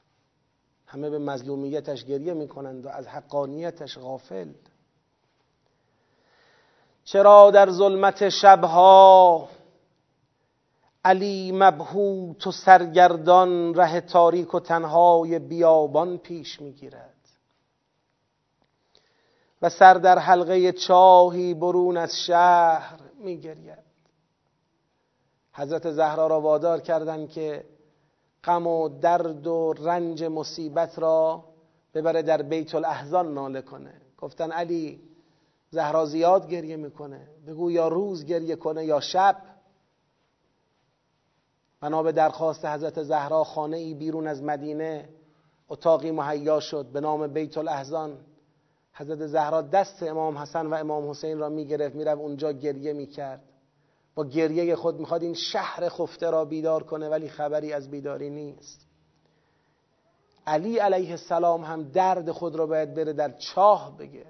همه به مظلومیتش گریه می‌کنند و از حقانیتش غافل. چرا در ظلمت شبها علی مبهوت و سرگردان ره تاریک و تنهای بیابان پیش می‌گیرد و سر در حلقه چاهی برون از شهر میگرید. حضرت زهرا را وادار کردند که غم و درد و رنج مصیبت را ببره در بیت الاحزان ناله کنه. گفتن علی زهرا زیاد گریه می‌کنه. بگو یا روز گریه کنه یا شب. بنا به درخواست حضرت زهرا خانه ای بیرون از مدینه اتاقی مهیا شد به نام بیت الاحزان حضرت زهرا دست امام حسن و امام حسین را می‌گرفت می‌رفت اونجا گریه می‌کرد. با گریه خود می‌خواد این شهر خفته را بیدار کنه ولی خبری از بیداری نیست. علی علیه السلام هم درد خود را باید بره در چاه بگه.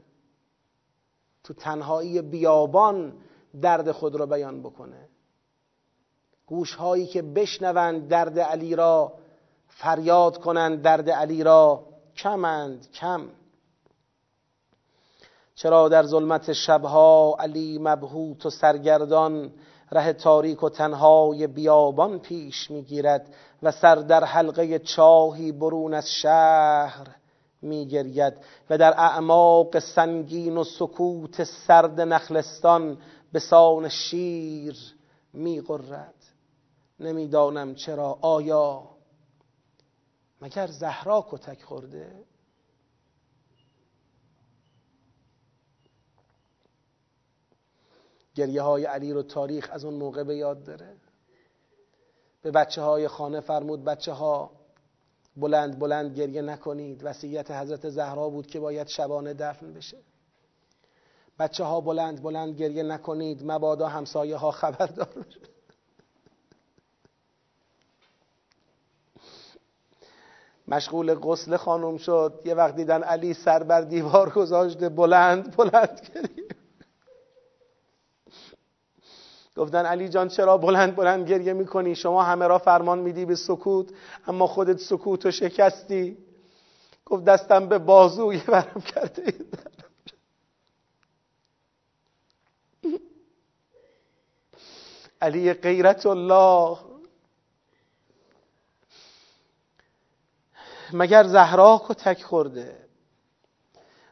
تو تنهایی بیابان درد خود را بیان بکنه. گوش هایی که بشنوند درد علی را فریاد کنند درد علی را. کمند کم. چرا در ظلمت شبها علی مبهوت و سرگردان ره تاریک و تنهای بیابان پیش می‌گیرد و سر در حلقه چاهی برون از شهر میگرید و در اعماق سنگین و سکوت سرد نخلستان به سان شیر میغرد. نمی‌دانم چرا. آیا مگر زهرا کتک خورده؟ گریه های علی رو تاریخ از اون موقع به یاد داره. به بچه های خانه فرمود بچه ها بلند بلند گریه نکنید. وصیت حضرت زهرا بود که باید شبانه دفن بشه. بچه ها بلند بلند گریه نکنید. مبادا همسایه ها خبردار بشه مشغول غسل خانم شد. یه وقت دیدن علی سر بر دیوار گذاشته. بلند بلند گریه گفتن علی جان چرا بلند بلند گریه می‌کنی؟ شما همه را فرمان میدی به سکوت اما خودت سکوت و شکستی. گفت دستم به بازوی برم کرده. علی غیرت الله. مگر زهرا کتک خورده؟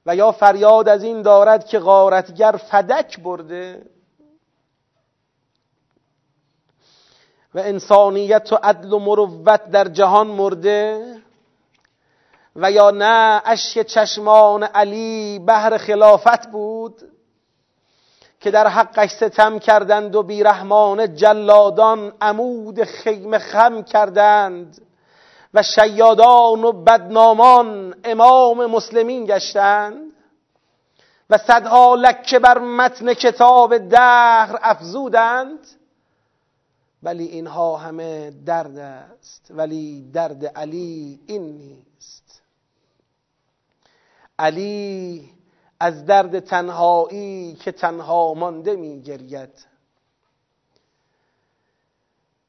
و یا فریاد از این دارد که غارتگر فدک برده؟ و انسانیت و عدل و مروت در جهان مرده و یا نه اشک چشمان علی بهر خلافت بود که در حقش ستم کردند و بیرحمان جلادان عمود خیم خم کردند و شیادان و بدنامان امام مسلمین گشتند و صدها لکه بر متن کتاب دهر افزودند ولی اینها همه درد است. ولی درد علی این نیست. علی از درد تنهایی که تنها مانده می گرید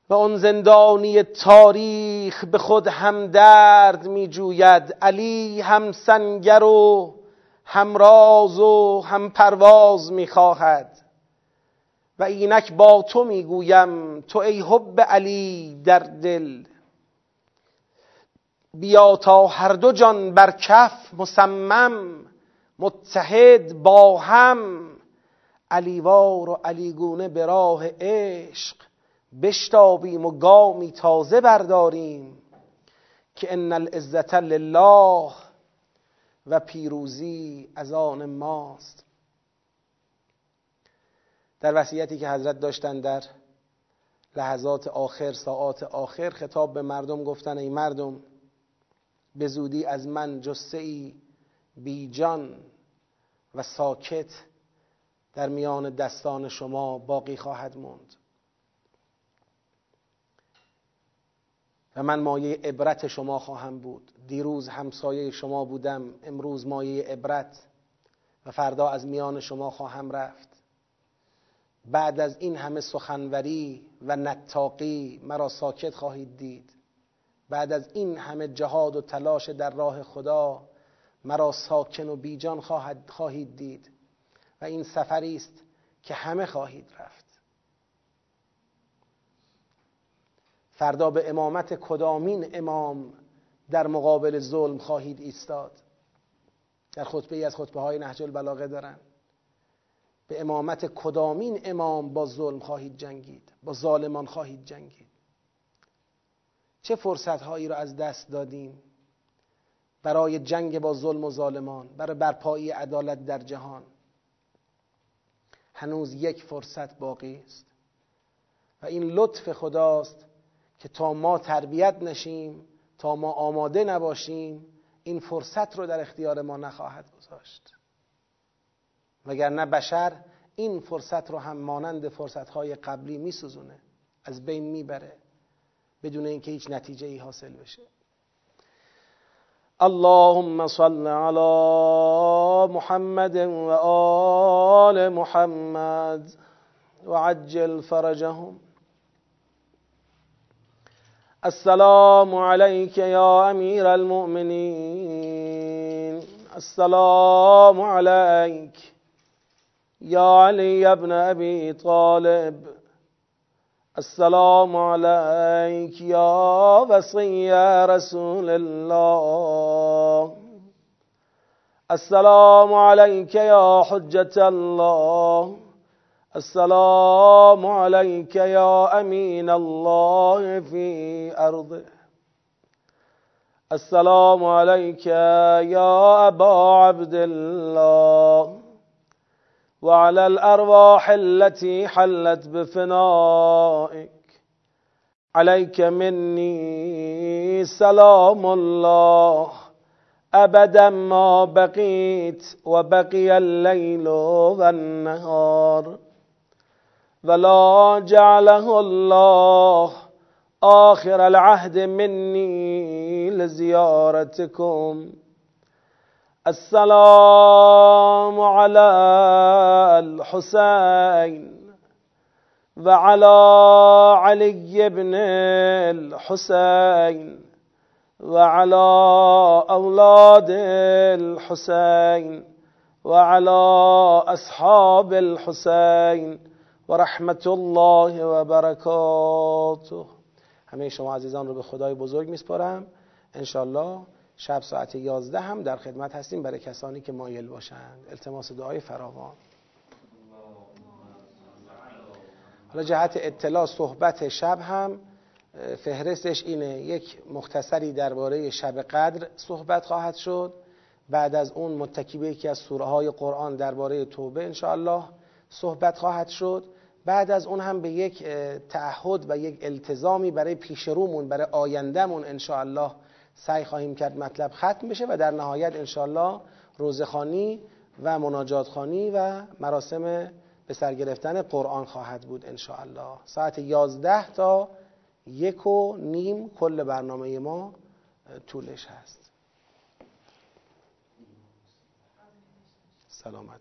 و اون زندانی تاریخ به خود هم درد می جوید علی هم سنگر و هم راز و هم پرواز می خواهد و اینک با تو می گویم تو ای حب علی در دل. بیا تا هر دو جان بر کف مصمم متحد با هم. علیوار و علیگونه به راه عشق بشتابیم و گامی تازه برداریم. که ان العزت لله و پیروزی از آن ماست. در وصیتی که حضرت داشتن در لحظات آخر ساعات آخر خطاب به مردم گفتن ای مردم به زودی از من جسه ای بیجان و ساکت در میان دستان شما باقی خواهد موند. و من مایه عبرت شما خواهم بود. دیروز همسایه شما بودم امروز مایه عبرت و فردا از میان شما خواهم رفت. بعد از این همه سخنوری و نتاقی مرا ساکت خواهید دید. بعد از این همه جهاد و تلاش در راه خدا مرا ساکن و بیجان خواهید دید و این سفری است که همه خواهید رفت. فردا به امامت کدامین امام در مقابل ظلم خواهید ایستاد. در خطبه ای از خطبه های نهج البلاغه دارن به امامت کدامین امام با ظلم خواهید جنگید با ظالمان خواهید جنگید. چه فرصت هایی را از دست دادیم برای جنگ با ظلم و ظالمان برای برپایی عدالت در جهان؟ هنوز یک فرصت باقی است. و این لطف خداست که تا ما تربیت نشیم تا ما آماده نباشیم این فرصت رو در اختیار ما نخواهد گذاشت. وگرنه بشر این فرصت رو هم مانند فرصتهای قبلی میسوزونه از بین می‌بره بدون اینکه هیچ نتیجه ای حاصل بشه. اللهم صل على محمد وآل محمد وعجل فرجهم. السلام عليك يا أمير المؤمنين السلام عليك يا علي بن أبي طالب السلام عليك يا وصي رسول الله. السلام عليك يا حجة الله. السلام عليك يا أمين الله في أرضه السلام عليك يا أبا عبد الله. وعلى الأرواح التي حلت بفنائك. عليك مني سلام الله. أبدا ما بقيت وبقي الليل والنهار. ولا جعله الله آخر العهد مني لزيارتكم. السلام على الحسين وعلى علي بن الحسين وعلى أولاد الحسين وعلى أصحاب الحسين ورحمة الله وبركاته. همه شما عزیزان رو به خدای بزرگ میسپارم. انشالله شب ساعت یازده هم در خدمت هستیم برای کسانی که مایل باشند. التماس دعای فراوان. حالا جهت اطلاع صحبت شب هم فهرستش اینه. یک مختصری درباره شب قدر صحبت خواهد شد. بعد از اون متکی به یکی از سوره های قرآن درباره توبه انشاءالله صحبت خواهد شد. بعد از اون هم به یک تعهد و یک التزامی برای پیش رومون برای آیندهمون انشاءالله سعی خواهیم کرد مطلب ختم بشه و در نهایت انشالله روزخانی و مناجات خانی و مراسم به سر گرفتن قرآن خواهد بود انشاءالله. ساعت یازده تا یک و نیم کل برنامه ما طولش هست. سلامت